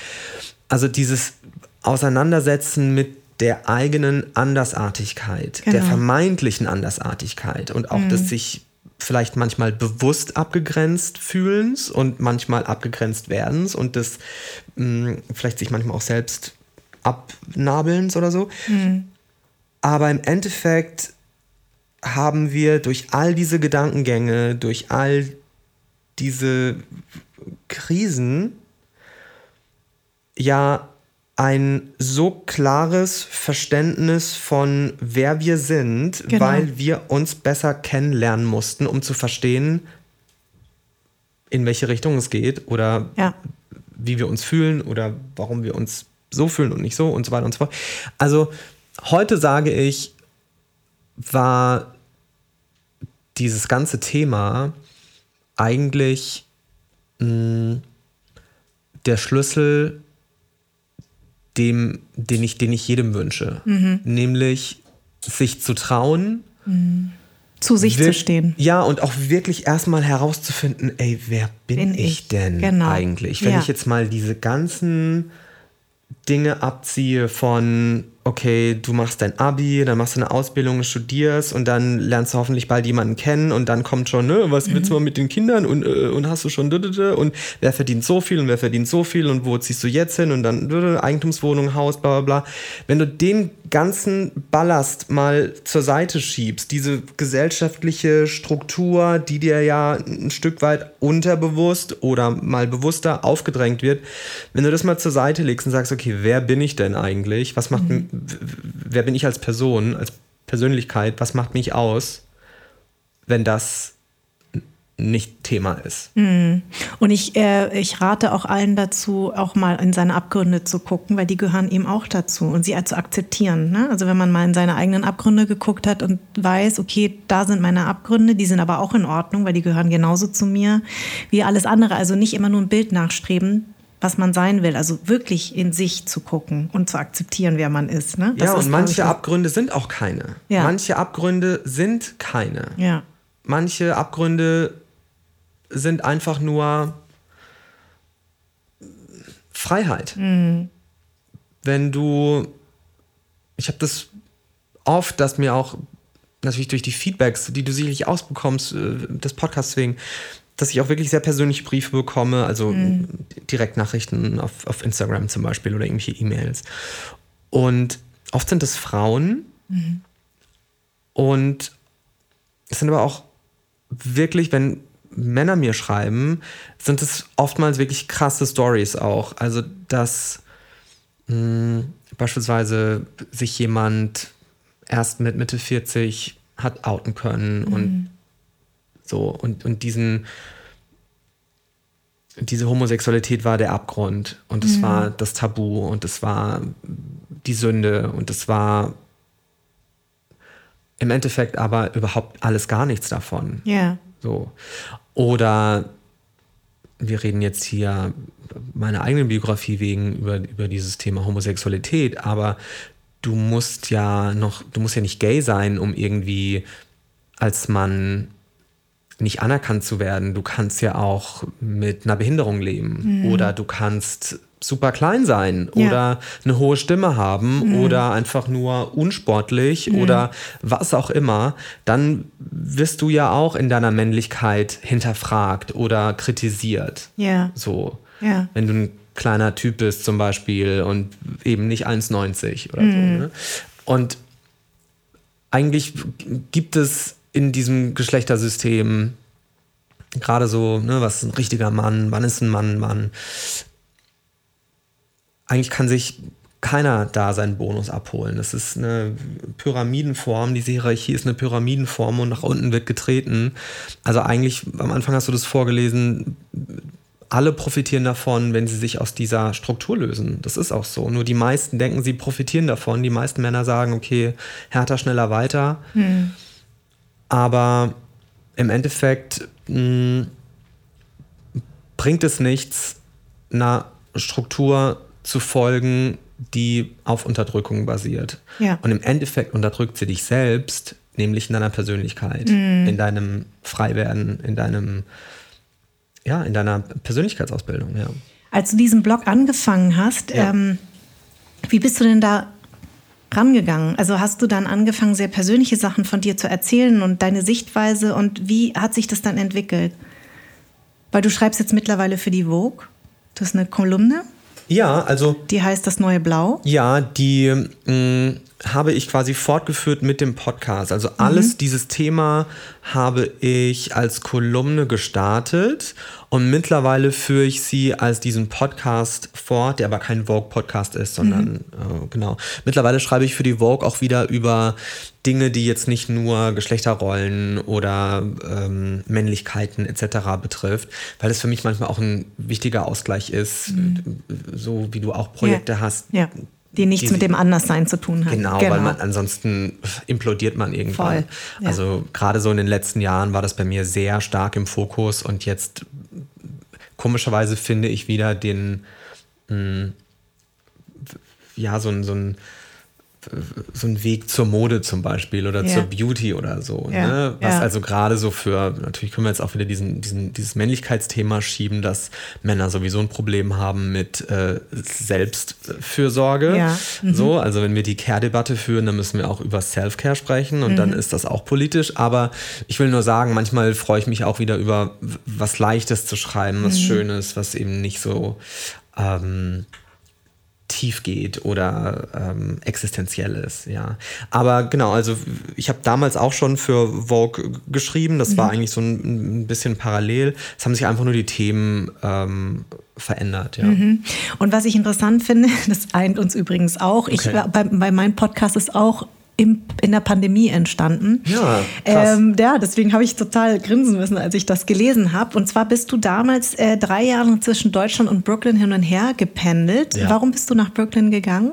Also dieses Auseinandersetzen mit der eigenen Andersartigkeit, genau. der vermeintlichen Andersartigkeit und auch mhm. des sich vielleicht manchmal bewusst abgegrenzt fühlens und manchmal abgegrenzt werdens und des mh, mm, vielleicht sich manchmal auch selbst abnabelns oder so. Mhm. Aber im Endeffekt haben wir durch all diese Gedankengänge, durch all diese Krisen ja ein so klares Verständnis von wer wir sind, genau. weil wir uns besser kennenlernen mussten, um zu verstehen, in welche Richtung es geht oder ja. wie wir uns fühlen oder warum wir uns so fühlen und nicht so und so weiter und so fort. Also heute sage ich, war dieses ganze Thema eigentlich mh, hm, der Schlüssel, dem, den, ich, den ich jedem wünsche. Mhm. Nämlich sich zu trauen. Mhm. Zu sich zu stehen. Ja, und auch wirklich erstmal herauszufinden, ey, wer bin, bin ich, ich, denn genau. eigentlich? Wenn ja. ich jetzt mal diese ganzen Dinge abziehe von okay, du machst dein Abi, dann machst du eine Ausbildung, studierst und dann lernst du hoffentlich bald jemanden kennen und dann kommt schon, ne, was willst du mhm. mal mit den Kindern und, äh, und hast du schon und wer verdient so viel und wer verdient so viel und wo ziehst du jetzt hin und dann Eigentumswohnung, Haus, bla bla bla. Wenn du den ganzen Ballast mal zur Seite schiebst, diese gesellschaftliche Struktur, die dir ja ein Stück weit unterbewusst oder mal bewusster aufgedrängt wird, wenn du das mal zur Seite legst und sagst, okay, wer bin ich denn eigentlich? Was macht mhm wer bin ich als Person, als Persönlichkeit, was macht mich aus, wenn das nicht Thema ist. Mhm. Und ich, äh, ich rate auch allen dazu, auch mal in seine Abgründe zu gucken, weil die gehören eben auch dazu und sie zu akzeptieren. Ne? Also wenn man mal in seine eigenen Abgründe geguckt hat und weiß, okay, da sind meine Abgründe, die sind aber auch in Ordnung, weil die gehören genauso zu mir wie alles andere. Also nicht immer nur ein Bild nachstreben, was man sein will. Also wirklich in sich zu gucken und zu akzeptieren, wer man ist. Ne? ja, und ist, manche Abgründe sind auch keine. Ja. Manche Abgründe sind keine. Ja. Manche Abgründe sind einfach nur Freiheit. Mhm. wenn du, ich habe das oft, dass mir auch natürlich durch die Feedbacks, die du sicherlich ausbekommst, äh, des Podcasts wegen, dass ich auch wirklich sehr persönliche Briefe bekomme, also mhm. Direktnachrichten auf, auf Instagram zum Beispiel oder irgendwelche E-Mails. Und oft sind es Frauen mhm. und es sind aber auch wirklich, wenn Männer mir schreiben, sind es oftmals wirklich krasse Stories auch. Also, dass mh, hm, beispielsweise sich jemand erst mit Mitte 40 hat outen können mhm. und so und, und diesen diese Homosexualität war der Abgrund und es mhm. war das Tabu und es war die Sünde und es war im Endeffekt aber überhaupt alles gar nichts davon. Ja. So. Oder wir reden jetzt hier meiner eigenen Biografie wegen über, über dieses Thema Homosexualität, aber du musst ja noch, du musst ja nicht gay sein, um irgendwie als Mann nicht anerkannt zu werden. Du kannst ja auch mit einer Behinderung leben mhm. oder du kannst super klein sein ja. oder eine hohe Stimme haben mhm. oder einfach nur unsportlich mhm. oder was auch immer, dann wirst du ja auch in deiner Männlichkeit hinterfragt oder kritisiert. Ja. So. Ja. Wenn du ein kleiner Typ bist zum Beispiel und eben nicht 1,90 oder mhm. so. Ne? Und eigentlich gibt es in diesem Geschlechtersystem gerade so, ne, was ist ein richtiger Mann, wann ist ein Mann, Mann. Eigentlich kann sich keiner da seinen Bonus abholen. Das ist eine Pyramidenform, diese Hierarchie ist eine Pyramidenform und nach unten wird getreten. Also eigentlich, am Anfang hast du das vorgelesen, alle profitieren davon, wenn sie sich aus dieser Struktur lösen. Das ist auch so. Nur die meisten denken, sie profitieren davon. Die meisten Männer sagen, okay, härter, schneller, weiter. Hm. Aber im Endeffekt mh, hm, bringt es nichts, einer Struktur zu folgen, die auf Unterdrückung basiert. Ja. Und im Endeffekt unterdrückt sie dich selbst, nämlich in deiner Persönlichkeit, mm. in deinem Freiwerden, in deinem, ja, in deiner Persönlichkeitsausbildung, ja. Als du diesen Blog angefangen hast, ja. ähm, wie bist du denn da rangegangen? Also hast du dann angefangen, sehr persönliche Sachen von dir zu erzählen und deine Sichtweise und wie hat sich das dann entwickelt? Weil du schreibst jetzt mittlerweile für die Vogue. Das ist eine Kolumne. Ja, also. Die heißt Das neue Blau. Ja, die mh, mm, habe ich quasi fortgeführt mit dem Podcast. Also alles, mhm. dieses Thema habe ich als Kolumne gestartet und mittlerweile führe ich sie als diesen Podcast fort, der aber kein Vogue-Podcast ist, sondern mhm. äh, genau. Mittlerweile schreibe ich für die Vogue auch wieder über Dinge, die jetzt nicht nur Geschlechterrollen oder ähm, Männlichkeiten etc. betrifft, weil es für mich manchmal auch ein wichtiger Ausgleich ist, mhm. so wie du auch Projekte ja. hast. Ja die nichts die, mit dem Anderssein zu tun hat. Genau, genau, weil man ansonsten implodiert man irgendwann. Voll, ja. Also gerade so in den letzten Jahren war das bei mir sehr stark im Fokus und jetzt komischerweise finde ich wieder den, mh, hm, ja, so ein, so ein so ein Weg zur Mode zum Beispiel oder ja. zur Beauty oder so. Ja. Ne? Was ja. also gerade so für, natürlich können wir jetzt auch wieder diesen, diesen, dieses Männlichkeitsthema schieben, dass Männer sowieso ein Problem haben mit äh, Selbstfürsorge. Mhm. So, also wenn wir die Care-Debatte führen, dann müssen wir auch über Self-Care sprechen und mhm. dann ist das auch politisch. Aber ich will nur sagen, manchmal freue ich mich auch wieder über was Leichtes zu schreiben, was mhm. Schönes, was eben nicht so ähm, tief geht oder ähm, existenziell ist, ja. Aber genau, also ich habe damals auch schon für Vogue geschrieben, das mhm. war eigentlich so ein, ein, bisschen parallel. Es haben sich einfach nur die Themen ähm, verändert, ja. Mhm. Und was ich interessant finde, das eint uns übrigens auch, okay. ich, bei, bei meinem Podcast ist auch im, in der Pandemie entstanden. Ja, krass. Ähm, ja deswegen habe ich total grinsen müssen, als ich das gelesen habe. Und zwar bist du damals äh, drei Jahre zwischen Deutschland und Brooklyn hin und her gependelt. Ja. Warum bist du nach Brooklyn gegangen?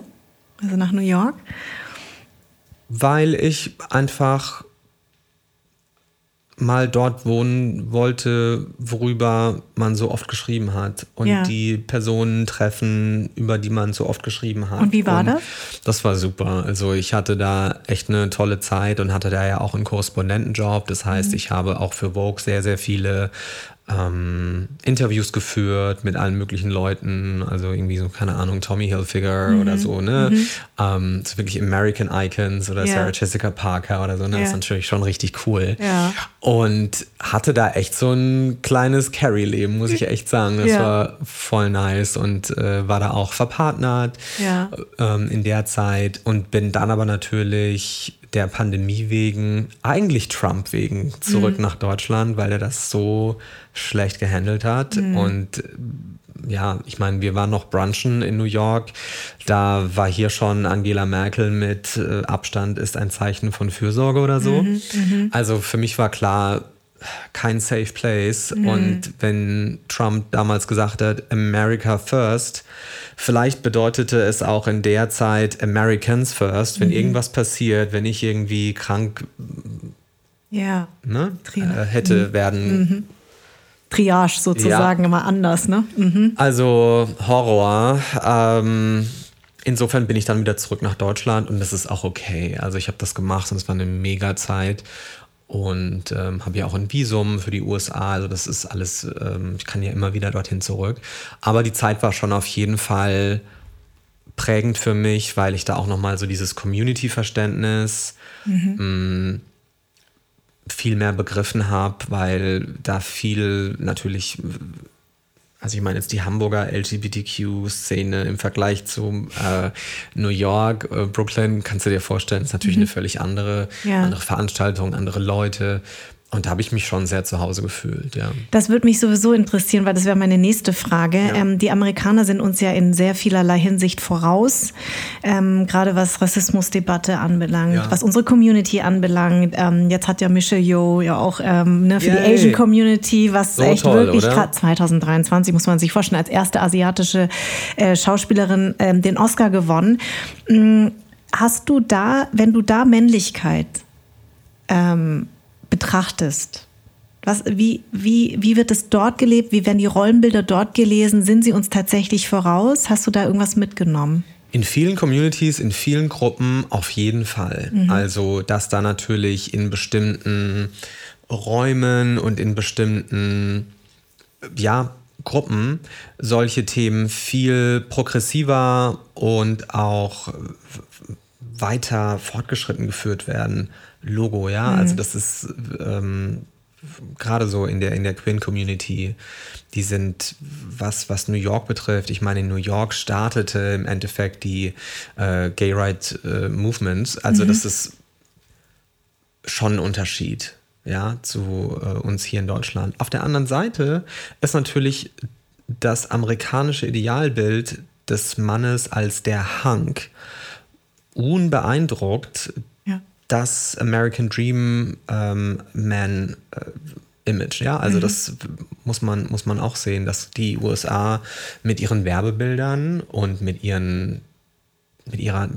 Also nach New York? Weil ich einfach mal dort wohnen wollte, worüber man so oft geschrieben hat und ja. die Personen treffen, über die man so oft geschrieben hat. Und wie war und das? Das war super. Also ich hatte da echt eine tolle Zeit und hatte da ja auch einen Korrespondentenjob. Das heißt, mhm. ich habe auch für Vogue sehr, sehr viele ähm, Interviews geführt mit allen möglichen Leuten, also irgendwie so, keine Ahnung, Tommy Hilfiger mhm. oder so, ne? Mhm. Ähm, so wirklich American Icons oder yeah. Sarah Jessica Parker oder so, ne? Yeah. Das ist natürlich schon richtig cool. Ja. Und hatte da echt so ein kleines Carry-Leben, muss ich echt sagen. Das ja. war voll nice und äh, war da auch verpartnert ja. ähm, in der Zeit und bin dann aber natürlich der Pandemie wegen, eigentlich Trump wegen, zurück mhm. nach Deutschland, weil er das so schlecht gehandelt hat. Mhm. Und ja, ich meine, wir waren noch brunchen in New York. Da war hier schon Angela Merkel mit äh, Abstand ist ein Zeichen von Fürsorge oder so. Mhm, mhm. also für mich war klar, kein Safe Place. Mhm. Und wenn Trump damals gesagt hat, America First, vielleicht bedeutete es auch in der Zeit Americans First, wenn mhm. irgendwas passiert, wenn ich irgendwie krank ja. ne, äh, hätte mhm. werden. Mhm. Triage sozusagen ja. immer anders, ne? Mhm. Also Horror. Ähm, insofern bin ich dann wieder zurück nach Deutschland und das ist auch okay. Also ich habe das gemacht und es war eine mega Zeit und ähm, habe ja auch ein Visum für die USA. Also das ist alles, ähm, ich kann ja immer wieder dorthin zurück. Aber die Zeit war schon auf jeden Fall prägend für mich, weil ich da auch nochmal so dieses Community-Verständnis mhm. viel mehr begriffen habe, weil da viel natürlich also ich meine jetzt die Hamburger LGBTQ-Szene im Vergleich zu äh, New York, äh, Brooklyn, kannst du dir vorstellen, ist natürlich mhm. eine völlig andere, ja. andere Veranstaltung, andere Leute. Und da habe ich mich schon sehr zu Hause gefühlt, ja. Das würde mich sowieso interessieren, weil das wäre meine nächste Frage. Ja. Ähm, die Amerikaner sind uns ja in sehr vielerlei Hinsicht voraus, ähm, gerade was Rassismusdebatte anbelangt, ja. was unsere Community anbelangt. Ähm, jetzt hat ja Michelle Yeoh ja auch ähm, ne, für Yay. die Asian Community, was so echt toll, wirklich gerade 2023 muss man sich vorstellen, als erste asiatische äh, Schauspielerin äh, den Oscar gewonnen. Hm, hast du da, wenn du da Männlichkeit ähm, betrachtest, was, wie, wie, wie wird es dort gelebt? Wie werden die Rollenbilder dort gelesen? Sind sie uns tatsächlich voraus? Hast du da irgendwas mitgenommen? In vielen Communities, in vielen Gruppen auf jeden Fall. Mhm. Also, dass da natürlich in bestimmten Räumen und in bestimmten, ja, Gruppen solche Themen viel progressiver und auch weiter fortgeschritten geführt werden Logo, ja. Mhm. Also das ist ähm, gerade so in der, in der Queen-Community, die sind, was, was New York betrifft, ich meine, in New York startete im Endeffekt die äh, Gay Right äh, Movement. Also mhm. das ist schon ein Unterschied, ja, zu äh, uns hier in Deutschland. Auf der anderen Seite ist natürlich das amerikanische Idealbild des Mannes als der Hunk unbeeindruckt das American Dream ähm, Man äh, Image, ja, also mhm. das muss man, muss man auch sehen, dass die USA mit ihren Werbebildern und mit ihren, mit ihrer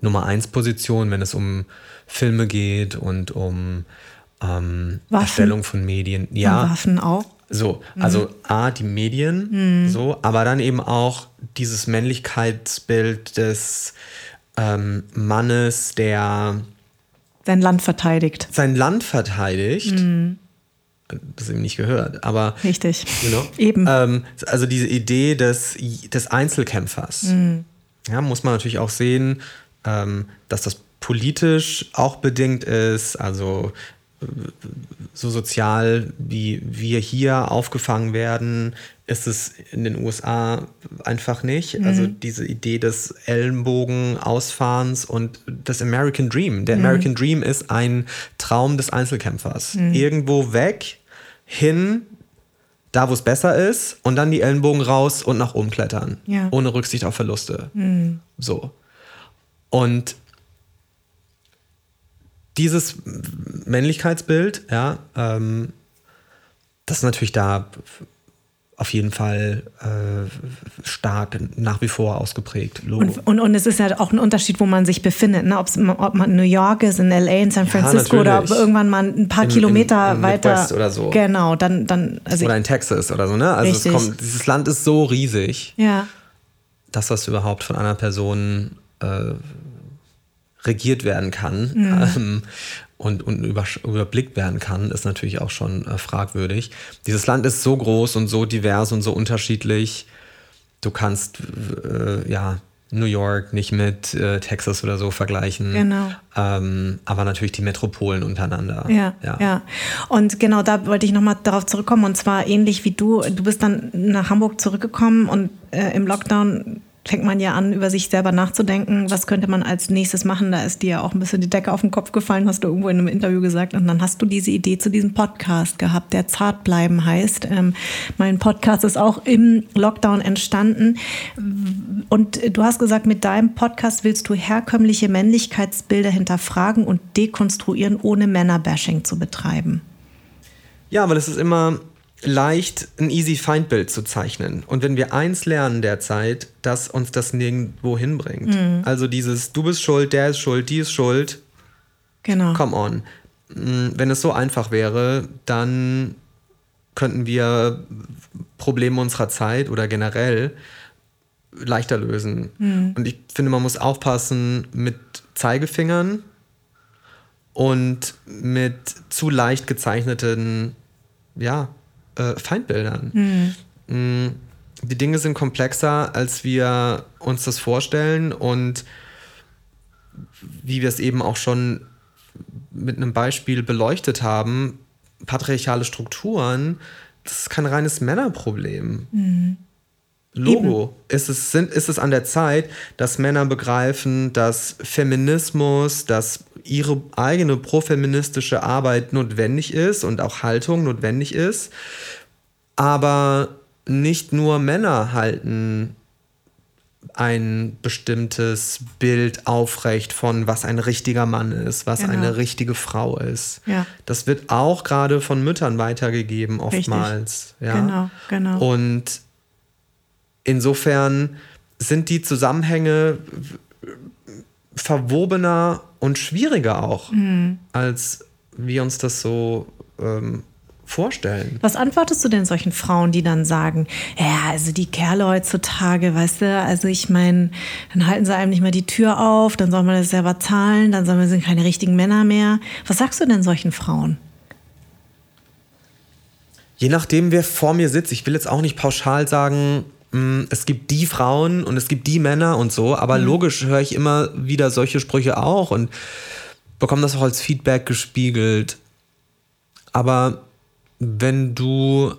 Nummer 1 Position, wenn es um Filme geht und um ähm, Erstellung von Medien. Ja. Und Waffen auch. So, also mhm. A, die Medien, mhm. so, aber dann eben auch dieses Männlichkeitsbild des ähm, Mannes, der sein Land verteidigt. Sein Land verteidigt. Mhm. Das eben nicht gehört, aber. Richtig. You know, eben. Ähm, also diese Idee des, des Einzelkämpfers. Mhm. Ja, muss man natürlich auch sehen, ähm, dass das politisch auch bedingt ist. Also so sozial, wie wir hier aufgefangen werden, ist es in den USA einfach nicht. Mhm. Also diese Idee des Ellenbogen-Ausfahrens und des American Dream. Der mhm. American Dream ist ein Traum des Einzelkämpfers. Mhm. Irgendwo weg, hin, da wo es besser ist, und dann die Ellenbogen raus und nach oben klettern. Ja. Ohne Rücksicht auf Verluste. Mhm. So. Und dieses Männlichkeitsbild, ja, ähm, das ist natürlich da auf jeden Fall äh, stark nach wie vor ausgeprägt. Und, und, und, es ist ja auch ein Unterschied, wo man sich befindet. Ne? Ob's, ob man in New York ist, in LA, in San Francisco ja, oder ob irgendwann mal ein paar in, Kilometer in, in weiter. Midwest oder so. Genau, dann. dann also oder in Texas oder so. Ne? Also kommt, dieses Land ist so riesig, ja. dass das überhaupt von einer Person äh, regiert werden kann. Mhm. Ähm, und, und über, überblickt werden kann, ist natürlich auch schon äh, fragwürdig. Dieses Land ist so groß und so divers und so unterschiedlich. Du kannst äh, ja New York nicht mit äh, Texas oder so vergleichen. Genau. Ähm, aber natürlich die Metropolen untereinander. Ja, ja, ja. Und genau da wollte ich nochmal darauf zurückkommen. Und zwar ähnlich wie du. Du bist dann nach Hamburg zurückgekommen und äh, im Lockdown fängt man ja an, über sich selber nachzudenken, was könnte man als nächstes machen. Da ist dir ja auch ein bisschen die Decke auf den Kopf gefallen, hast du irgendwo in einem Interview gesagt. Und dann hast du diese Idee zu diesem Podcast gehabt, der Zartbleiben heißt. Ähm, mein Podcast ist auch im Lockdown entstanden. Und du hast gesagt, mit deinem Podcast willst du herkömmliche Männlichkeitsbilder hinterfragen und dekonstruieren, ohne Männerbashing zu betreiben. Ja, weil es ist immer leicht, ein easy Feindbild zu zeichnen. Und wenn wir eins lernen derzeit, dass uns das nirgendwo hinbringt. Mhm. Also dieses, du bist schuld, der ist schuld, die ist schuld. Genau. Come on. Mm, wenn es so einfach wäre, dann könnten wir Probleme unserer Zeit oder generell leichter lösen. Mhm. Und ich finde, man muss aufpassen mit Zeigefingern und mit zu leicht gezeichneten ja, äh, Feindbildern. Mhm. Die Dinge sind komplexer, als wir uns das vorstellen und wie wir es eben auch schon mit einem Beispiel beleuchtet haben, patriarchale Strukturen, das ist kein reines Männerproblem. Mhm. Logo. Ist es, sind, ist es an der Zeit, dass Männer begreifen, dass Feminismus, dass ihre eigene profeministische Arbeit notwendig ist und auch Haltung notwendig ist. Aber nicht nur Männer halten ein bestimmtes Bild aufrecht von, was ein richtiger Mann ist, was genau. eine richtige Frau ist. Ja. Das wird auch gerade von Müttern weitergegeben, oftmals. Richtig. Ja? Genau, genau. Und insofern sind die Zusammenhänge verwobener und schwieriger auch, mhm. als wir uns das so ähm, vorstellen. Was antwortest du denn solchen Frauen, die dann sagen, ja, also die Kerle heutzutage, weißt du, also ich meine, dann halten sie einem nicht mal die Tür auf, dann soll man das selber zahlen, dann sagen wir, sind keine richtigen Männer mehr. Was sagst du denn solchen Frauen? Je nachdem, wer vor mir sitzt, ich will jetzt auch nicht pauschal sagen, es gibt die Frauen und es gibt die Männer und so, aber mhm. logisch höre ich immer wieder solche Sprüche auch und bekomme das auch als Feedback gespiegelt. Aber wenn du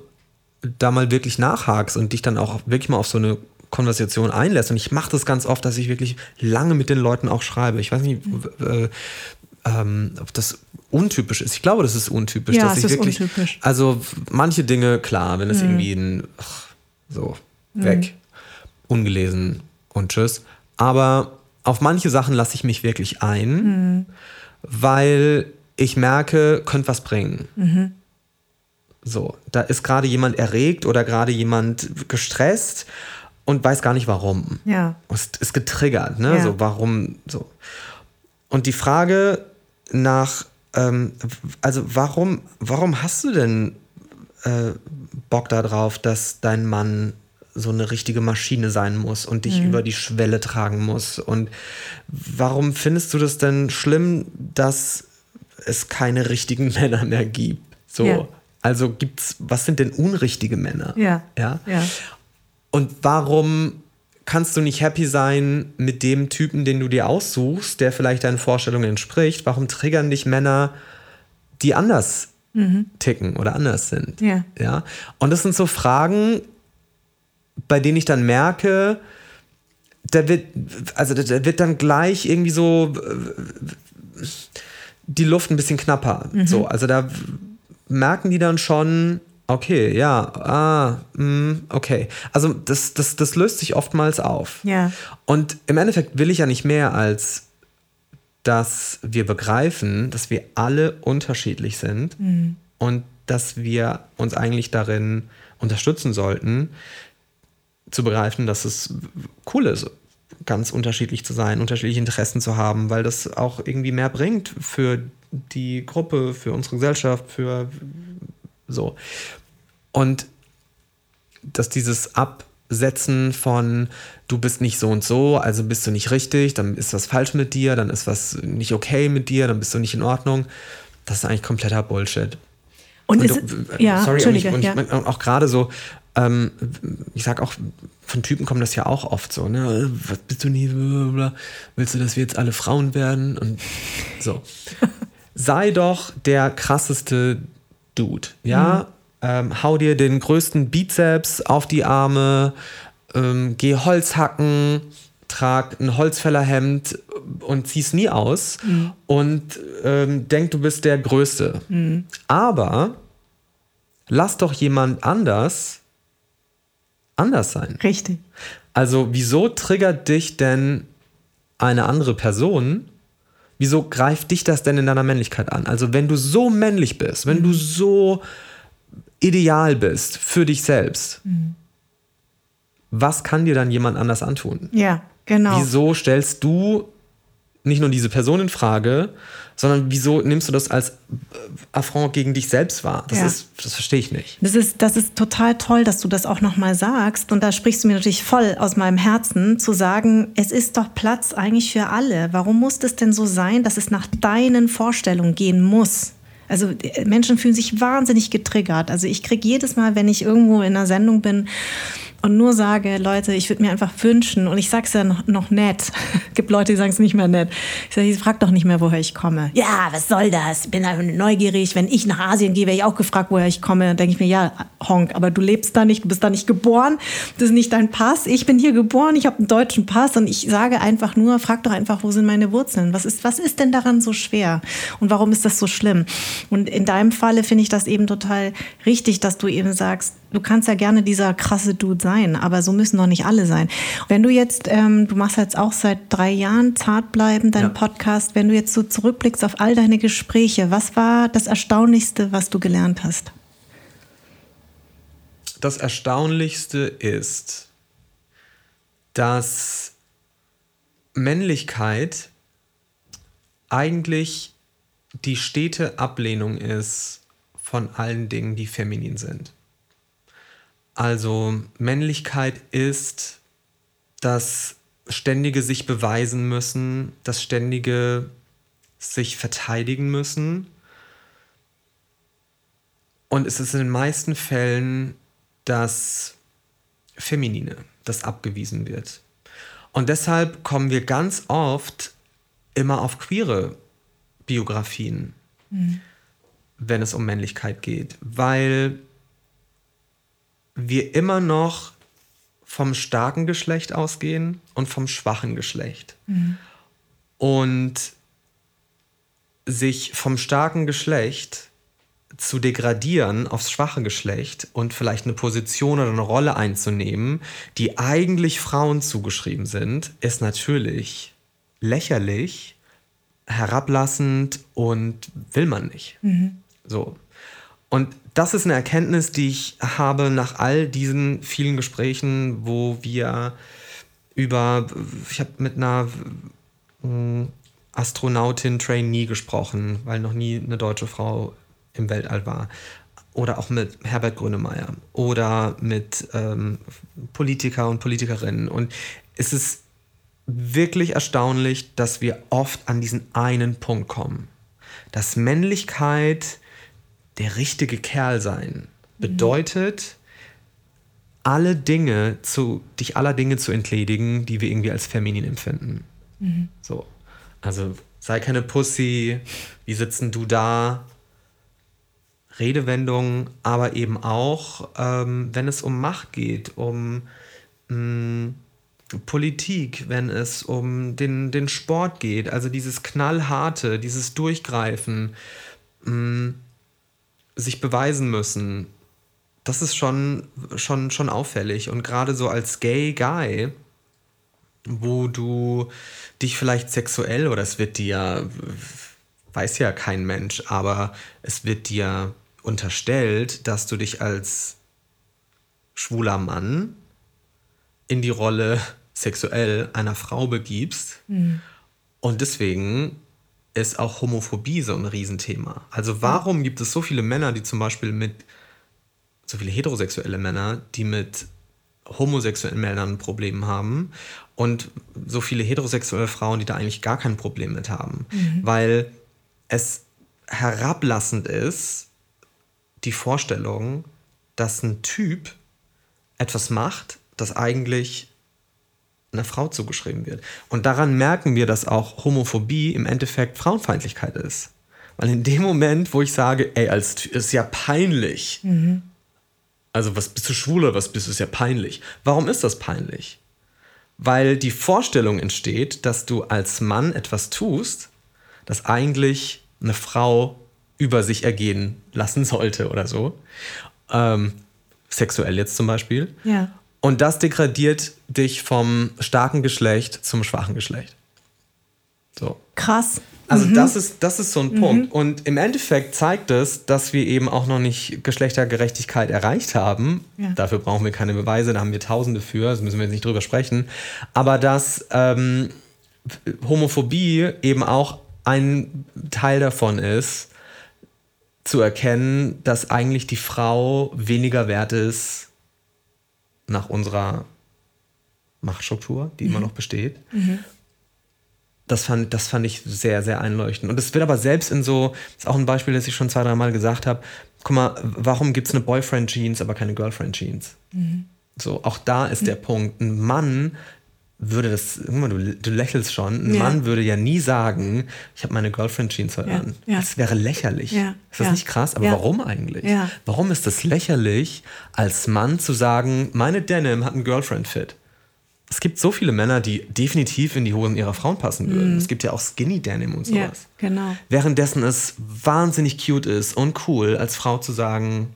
da mal wirklich nachhakst und dich dann auch wirklich mal auf so eine Konversation einlässt, und ich mache das ganz oft, dass ich wirklich lange mit den Leuten auch schreibe. Ich weiß nicht, äh, ähm, ob das untypisch ist. Ich glaube, das ist untypisch. Ja, dass es ich ist wirklich, untypisch. Also manche Dinge, klar, wenn es mhm. irgendwie ein, ach, so, weg, mhm. ungelesen und tschüss. Aber auf manche Sachen lasse ich mich wirklich ein, mhm. weil ich merke, könnte was bringen. Mhm. So, da ist gerade jemand erregt oder gerade jemand gestresst und weiß gar nicht warum. Ja. Ist, ist getriggert, ne? Ja. So, warum, so. Und die Frage nach, ähm, also warum, warum hast du denn äh, Bock darauf, dass dein Mann so eine richtige Maschine sein muss und dich mhm. über die Schwelle tragen muss? Und warum findest du das denn schlimm, dass es keine richtigen Männer mehr gibt? So. Ja. Also gibt's, was sind denn unrichtige Männer? Ja. ja. ja. Und warum kannst du nicht happy sein mit dem Typen, den du dir aussuchst, der vielleicht deinen Vorstellungen entspricht? Warum triggern dich Männer, die anders mhm. ticken oder anders sind? Ja. ja. Und das sind so Fragen, bei denen ich dann merke, da wird, also da wird dann gleich irgendwie so die Luft ein bisschen knapper. Mhm. So, also da merken die dann schon, okay, ja, ah, mh, mm, okay. Also das, das, das löst sich oftmals auf. Ja. Und im Endeffekt will ich ja nicht mehr als dass wir begreifen, dass wir alle unterschiedlich sind mhm. und dass wir uns eigentlich darin unterstützen sollten, zu begreifen, dass es cool ist, ganz unterschiedlich zu sein, unterschiedliche Interessen zu haben, weil das auch irgendwie mehr bringt für die Gruppe, für unsere Gesellschaft, für so. Und dass dieses Absetzen von du bist nicht so und so, also bist du nicht richtig, dann ist was falsch mit dir, dann ist was nicht okay mit dir, dann bist du nicht in Ordnung. Das ist eigentlich kompletter Bullshit. Und, und du, ja, sorry, und, ich, und ja. auch gerade so, ähm, ich sag auch, von Typen kommt das ja auch oft so, ne? Was bist du nie, willst du, dass wir jetzt alle Frauen werden? Und so. Sei doch der krasseste Dude, ja? Mhm. Ähm, hau dir den größten Bizeps auf die Arme, ähm, geh Holz hacken, trag ein Holzfällerhemd und zieh's nie aus mhm. und ähm, denk, du bist der Größte. Mhm. Aber lass doch jemand anders anders sein. Richtig. Also wieso triggert dich denn eine andere Person? Wieso greift dich das denn in deiner Männlichkeit an? Also wenn du so männlich bist, wenn mhm. du so ideal bist für dich selbst, mhm. was kann dir dann jemand anders antun? Ja, genau. Wieso stellst du nicht nur diese Person in Frage, sondern wieso nimmst du das als äh, Affront gegen dich selbst wahr? Das, ja. ist, das verstehe ich nicht. Das ist, das ist total toll, dass du das auch nochmal sagst. Und da sprichst du mir natürlich voll aus meinem Herzen, zu sagen, es ist doch Platz eigentlich für alle. Warum muss es denn so sein, dass es nach deinen Vorstellungen gehen muss? Also Menschen fühlen sich wahnsinnig getriggert. Also ich kriege jedes Mal, wenn ich irgendwo in einer Sendung bin, und nur sage, Leute, ich würde mir einfach wünschen, und ich sage es ja noch, noch nett, gibt Leute, die sagen es nicht mehr nett. Ich sage, frag doch nicht mehr, woher ich komme. Ja, was soll das? Ich bin einfach neugierig. Wenn ich nach Asien gehe, werde ich auch gefragt, woher ich komme. Dann denke ich mir, ja, Honk, aber du lebst da nicht, du bist da nicht geboren, das ist nicht dein Pass. Ich bin hier geboren, ich habe einen deutschen Pass und ich sage einfach nur, frag doch einfach, wo sind meine Wurzeln? Was ist, was ist denn daran so schwer? Und warum ist das so schlimm? Und in deinem Falle finde ich das eben total richtig, dass du eben sagst, du kannst ja gerne dieser krasse Dude sein, aber so müssen doch nicht alle sein. Wenn du jetzt, ähm, du machst jetzt auch seit drei Jahren zart bleiben, deinen ja. Podcast, wenn du jetzt so zurückblickst auf all deine Gespräche, was war das Erstaunlichste, was du gelernt hast? Das Erstaunlichste ist, dass Männlichkeit eigentlich die stete Ablehnung ist von allen Dingen, die feminin sind. Also Männlichkeit ist das ständige sich beweisen müssen, das ständige sich verteidigen müssen. Und es ist in den meisten Fällen das Feminine, das abgewiesen wird. Und deshalb kommen wir ganz oft immer auf queere Biografien, mhm. wenn es um Männlichkeit geht, weil wir immer noch vom starken Geschlecht ausgehen und vom schwachen Geschlecht. Mhm. Und sich vom starken Geschlecht zu degradieren aufs schwache Geschlecht und vielleicht eine Position oder eine Rolle einzunehmen, die eigentlich Frauen zugeschrieben sind, ist natürlich lächerlich, herablassend und will man nicht. Mhm. So. Und das ist eine Erkenntnis, die ich habe nach all diesen vielen Gesprächen, wo wir über, ich habe mit einer hm, Astronautin Trainee gesprochen, weil noch nie eine deutsche Frau im Weltall war. Oder auch mit Herbert Grönemeyer oder mit ähm, Politiker und Politikerinnen. Und es ist wirklich erstaunlich, dass wir oft an diesen einen Punkt kommen. Dass Männlichkeit der richtige Kerl sein bedeutet, alle Dinge zu, dich aller Dinge zu entledigen, die wir irgendwie als feminin empfinden. Mhm. So. Also sei keine Pussy, wie sitzen du da? Redewendungen, aber eben auch, ähm, wenn es um Macht geht, um mm, Politik, wenn es um den, den Sport geht, also dieses Knallharte, dieses Durchgreifen. Mh, mm, sich beweisen müssen, das ist schon, schon, schon auffällig. Und gerade so als Gay Guy, wo du dich vielleicht sexuell oder es wird dir, weiß ja kein Mensch, aber es wird dir unterstellt, dass du dich als schwuler Mann in die Rolle sexuell einer Frau begibst. Mhm. Und deswegen ist auch Homophobie so ein Riesenthema. Also warum gibt es so viele Männer, die zum Beispiel mit, so viele heterosexuelle Männer, die mit homosexuellen Männern ein Problem haben und so viele heterosexuelle Frauen, die da eigentlich gar kein Problem mit haben. Mhm. Weil es herablassend ist, die Vorstellung, dass ein Typ etwas macht, das eigentlich einer Frau zugeschrieben wird. Und daran merken wir, dass auch Homophobie im Endeffekt Frauenfeindlichkeit ist. Weil in dem Moment, wo ich sage, ey, als ist ja peinlich. Mhm. Also, was bist du schwuler, was bist du, ist ja peinlich. Warum ist das peinlich? Weil die Vorstellung entsteht, dass du als Mann etwas tust, das eigentlich eine Frau über sich ergehen lassen sollte oder so. Ähm, sexuell jetzt zum Beispiel. Ja. Und das degradiert dich vom starken Geschlecht zum schwachen Geschlecht. So. Krass. Also mhm. das, ist, das ist so ein mhm. Punkt. Und im Endeffekt zeigt es, dass wir eben auch noch nicht Geschlechtergerechtigkeit erreicht haben. Ja. Dafür brauchen wir keine Beweise, da haben wir Tausende für, das müssen wir jetzt nicht drüber sprechen. Aber dass ähm, Homophobie eben auch ein Teil davon ist, zu erkennen, dass eigentlich die Frau weniger wert ist nach unserer Machtstruktur, die mhm. immer noch besteht. Mhm. Das fand, das fand ich sehr, sehr einleuchtend. Und es wird aber selbst in so, das ist auch ein Beispiel, das ich schon zwei, drei Mal gesagt habe, guck mal, warum gibt es eine Boyfriend-Jeans, aber keine Girlfriend-Jeans? Mhm. So, auch da ist mhm. der Punkt. Ein Mann würde das, guck mal, du, du lächelst schon, ein ja. Mann würde ja nie sagen, ich habe meine Girlfriend-Jeans heute ja. an. Ja. Das wäre lächerlich. Ist das nicht krass? Aber warum eigentlich? Warum ist das lächerlich, als Mann zu sagen, meine Denim hat einen Girlfriend-Fit? Es gibt so viele Männer, die definitiv in die Hosen ihrer Frauen passen würden. Mm. Es gibt ja auch Skinny Denim und sowas. Ja, genau. Währenddessen es wahnsinnig cute ist und cool, als Frau zu sagen,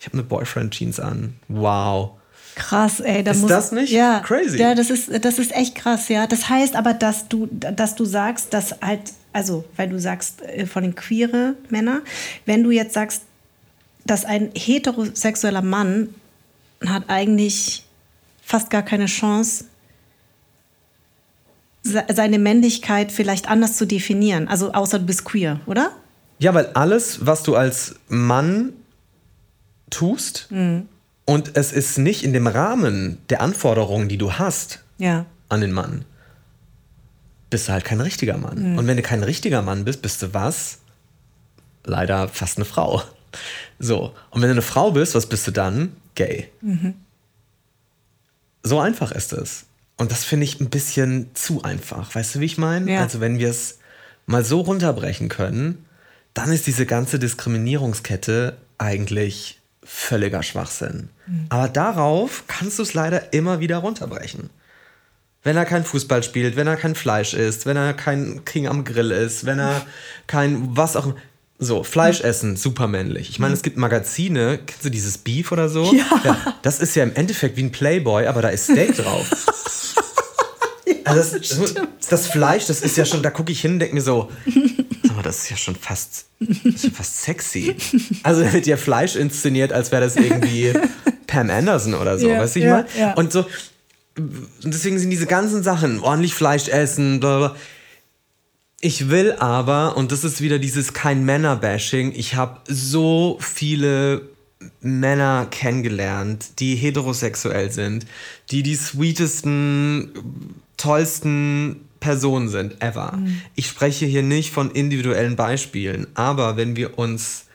ich habe eine Boyfriend-Jeans an. Wow. Krass, ey. Da ist muss, das nicht ja, crazy? Ja, das ist, das ist echt krass, ja. Das heißt aber, dass du, dass du sagst, dass halt, also, weil du sagst, äh, von den queere Männer, wenn du jetzt sagst, dass ein heterosexueller Mann hat eigentlich fast gar keine Chance, seine Männlichkeit vielleicht anders zu definieren. Also außer du bist queer, oder? Ja, weil alles, was du als Mann tust, mhm. Und es ist nicht in dem Rahmen der Anforderungen, die du hast ja. an den Mann, bist du halt kein richtiger Mann. Mhm. Und wenn du kein richtiger Mann bist, bist du was? Leider fast eine Frau. So. Und wenn du eine Frau bist, was bist du dann? Gay. Mhm. So einfach ist es. Und das finde ich ein bisschen zu einfach. Weißt du, wie ich meine? Ja. Also, wenn wir es mal so runterbrechen können, dann ist diese ganze Diskriminierungskette eigentlich völliger Schwachsinn. Mhm. Aber darauf kannst du es leider immer wieder runterbrechen. Wenn er kein Fußball spielt, wenn er kein Fleisch isst, wenn er kein King am Grill ist, wenn er kein was auch immer. So, Fleisch essen, super männlich. Ich meine, mhm. es gibt Magazine, kennst du dieses Beef oder so? Ja. ja. Das ist ja im Endeffekt wie ein Playboy, aber da ist Steak drauf. ja, also das, das, das, Fleisch, das ist ja schon, da gucke ich hin und denke mir so, das ist ja schon fast, schon fast sexy. Also da wird ja Fleisch inszeniert, als wäre das irgendwie Pam Anderson oder so, ja, weißt du, ich ja, mal? Und so, deswegen sind diese ganzen Sachen, ordentlich Fleisch essen, bla bla, ich will aber, und das ist wieder dieses kein Männer-Bashing, ich habe so viele Männer kennengelernt, die heterosexuell sind, die die sweetesten, tollsten Personen sind, ever. Mhm. Ich spreche hier nicht von individuellen Beispielen, aber wenn wir uns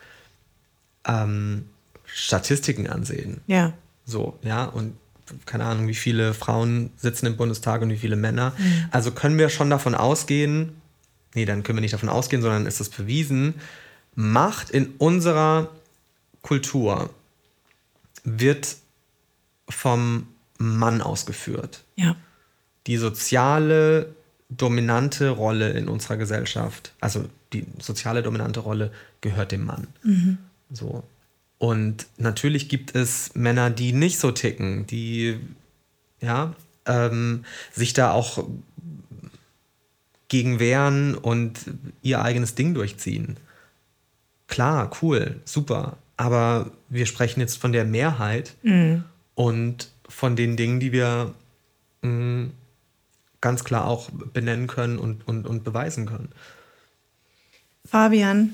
ähm, Statistiken ansehen, ja. so, ja, und keine Ahnung, wie viele Frauen sitzen im Bundestag und wie viele Männer, mhm. also können wir schon davon ausgehen, nee, dann können wir nicht davon ausgehen, sondern ist das bewiesen, Macht in unserer Kultur wird vom Mann ausgeführt. Ja. Die soziale dominante Rolle in unserer Gesellschaft, also die soziale dominante Rolle gehört dem Mann. Mhm. So. Und natürlich gibt es Männer, die nicht so ticken, die ja, ähm, sich da auch gegen wehren und ihr eigenes Ding durchziehen. klar, cool, super. Aber wir sprechen jetzt von der Mehrheit mhm. und von den Dingen, die wir mh, mm, ganz klar auch benennen können und, und, und beweisen können. Fabian,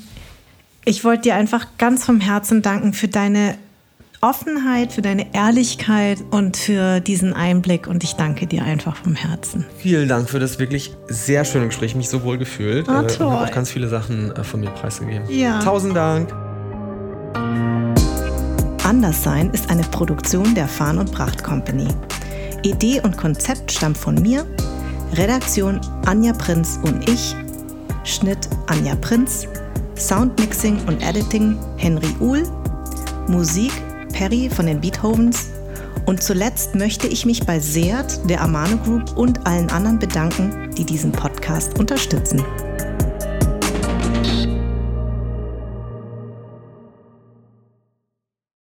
ich wollte dir einfach ganz vom Herzen danken für deine Offenheit, für deine Ehrlichkeit und für diesen Einblick. Und ich danke dir einfach vom Herzen. Vielen Dank für das wirklich sehr schöne Gespräch. Mich so wohl gefühlt. Ah, toll. Ich habe auch ganz viele Sachen äh, von mir preisgegeben. Ja. Tausend Dank. Anderssein ist eine Produktion der Farn und Pracht Company. Idee und Konzept stammt von mir, Redaktion Anja Prinz und ich, Schnitt Anja Prinz, Soundmixing und Editing Henry Uhl, Musik Perry von den Beethovens. Und zuletzt möchte ich mich bei Seat, der Amano Group und allen anderen bedanken, die diesen Podcast unterstützen.